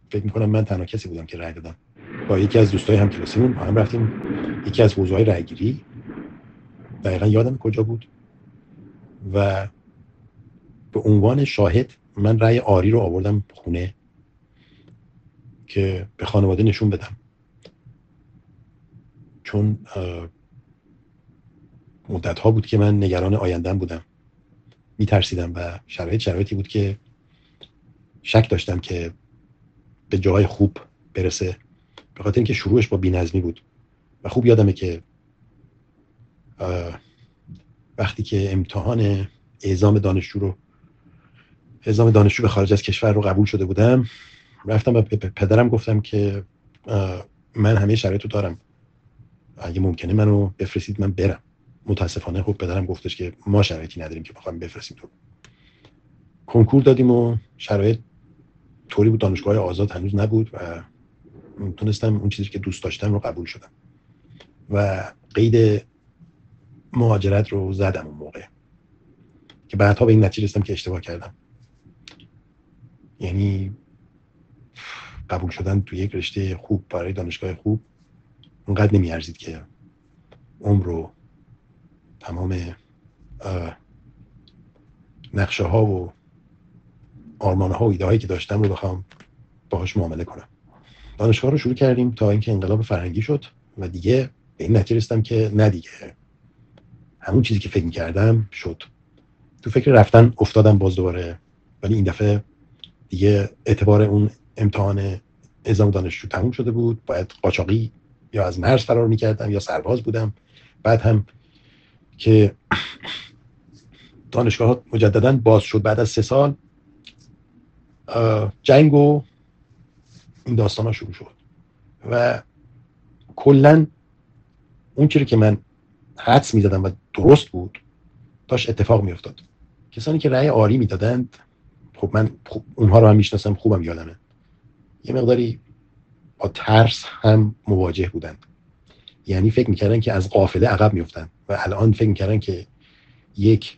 فکر می‌کنم من تنها کسی بودم که رأی دادم. با یکی از دوستای هم کلاسیمون هم رفتیم. یکی از حوزه های رأیگیری. دقیقا یادم کجا بود؟ و به عنوان شاهد من رأی آری رو آوردم خونه که به خانواده نشون بدم. چون مدت ها بود که من نگران آیندم بودم. میترسیدم و شرایط شرایطی بود که شک داشتم که به جای خوب برسه. به خاطر اینکه شروعش با بینظمی بود. و خوب یادمه که وقتی که امتحان اعزام دانشجو رو اعزام دانشجو به خارج از کشور رو قبول شده بودم رفتم و به پدرم گفتم که من همه شرایط رو دارم. اگه ممکنه منو بفرستید من برم. متاسفانه خب پدرم گفتش که ما شرایطی نداریم که بخوایم بفرستیم تو. کنکور دادیم و شرایط طوری بود دانشگاه آزاد هنوز نبود و تونستم اون چیزی که دوست داشتم رو قبول شدم. و قید مهاجرت رو زدم اون موقع. که بعدها به این نتیجه رسیدم که اشتباه کردم. یعنی قبول شدن تو یک رشته خوب برای دانشگاه خوب اونقدر نمیارزید که عمر رو تمام نقشه ها و آرمان ها و ایده هایی که داشتم رو بخوام باهاش معامله کنم. دانشگاه رو شروع کردیم تا اینکه انقلاب فرنگی شد و دیگه به این نتیجه رسیدم که نه دیگه. همون چیزی که فکر کردم شد. تو فکر رفتن افتادم باز دوباره ولی این دفعه دیگه اعتبار اون امتحان اعزام دانشجو تموم شده بود. باید قاچاقی یا از مرز فرار می‌کردم یا سرباز بودم. بعد هم که دانشگاه مجددا باز شد. بعد از سه سال جنگ و این داستان ها شروع شد. و کلا اون چیزی که من حدس می‌دادم و درست بود داشت اتفاق میافتاد. کسانی که رأی آری می‌دادند خب من اونها رو هم می‌شناسم خوبم یادمه. یه مقداری با ترس هم مواجه بودند یعنی فکر می‌کردن که از قافله عقب میفتن و الان فکر می‌کردن که یک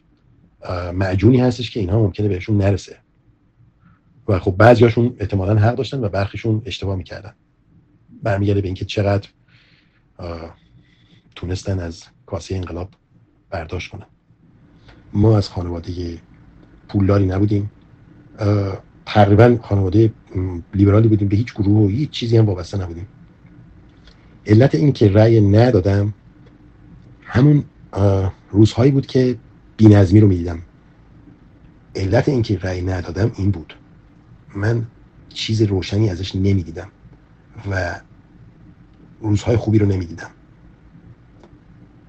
معجونی هستش که اینها ممکنه بهشون نرسه. و خب بعضیاشون احتمالا حق داشتن و برخیشون اشتباه می‌کردن. برمیگرده به اینکه چقدر تونستن از کاسه انقلاب برداشت کنن. ما از خانواده پولداری نبودیم. تقریبا خانواده لیبرالی بودیم به هیچ گروه و هیچ چیزی هم وابسته نبودیم. علت این که رأی ندادم همون روزهایی بود که بینظمی رو می‌دیدم. علت این که رأی ندادم این بود. من چیز روشنی ازش نمی‌دیدم و روزهای خوبی رو نمی‌دیدم.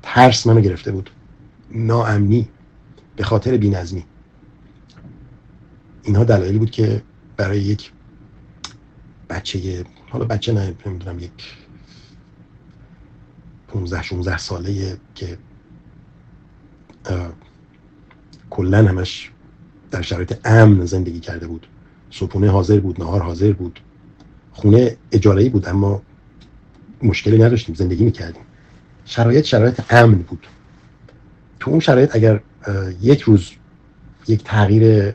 ترس منو گرفته بود. ناامنی. به خاطر بینظمی. اینها دلایلی بود که برای یک بچه حالا بچه نه نمی‌دونم یک 15 16 ساله که کلا همش در شرایط امن زندگی کرده بود. صبحونه حاضر بود نهار حاضر بود. خونه اجاره بود اما مشکلی نداشتیم زندگی می‌کردیم. شرایط شرایط امن بود. تو اون شرایط اگر یک روز یک تغییر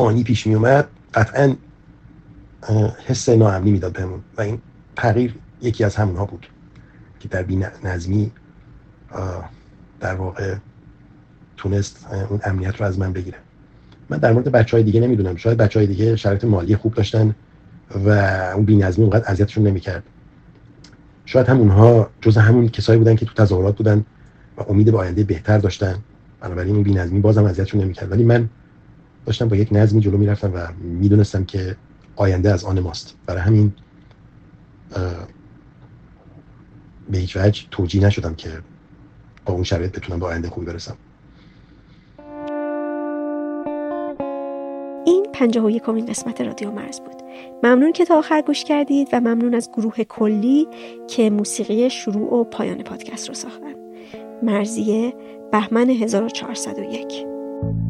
آنی پیش می اومد قطعا حس ناامنی می‌داد بهمون و این تغییر یکی از همونها بود که در بی نظمی در واقع تونست اون امنیت رو از من بگیره. من در مورد بچه های دیگه نمی‌دونم. شاید بچه های دیگه شرایط مالی خوب داشتن و اون بی نظمی اونقدر اذیتشون نمی‌کرد. شاید هم اونها جز همون کسایی بودن که تو تظاهرات بودن و امید به آینده بهتر داشتن. بنابراین این بی‌نظمی بازم اذیتشون نمی‌کرد. ولی من داشتم با یک نظمی جلو می‌رفتم و می‌دونستم که آینده از آن ماست. برای همین به هیچ وجه توجیه نشدم که با اون شرایط بتونم به آینده خوبی برسم. این پنجاه و یکمین قسمت رادیو مرز بود. ممنون که تا آخر گوش کردید و ممنون از گروه کلی که موسیقی شروع و پایان پادکست رو ساختن. مرزیه بهمن 1401「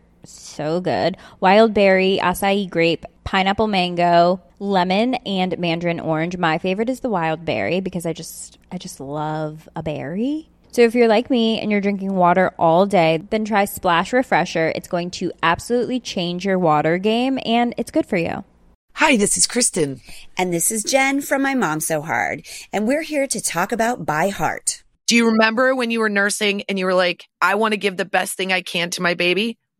so good wild berry, acai grape, pineapple mango, lemon, and mandarin orange. My favorite is the wild berry because I just I just love a berry. So if you're like me and you're drinking water all day, then try Splash Refresher. It's going to absolutely change your water game and it's good for you. Hi, this is Kristen. And this is Jen from My Mom So Hard. And we're here to talk about By Heart. Do you remember when you were nursing and you were like, I want to give the best thing I can to my baby?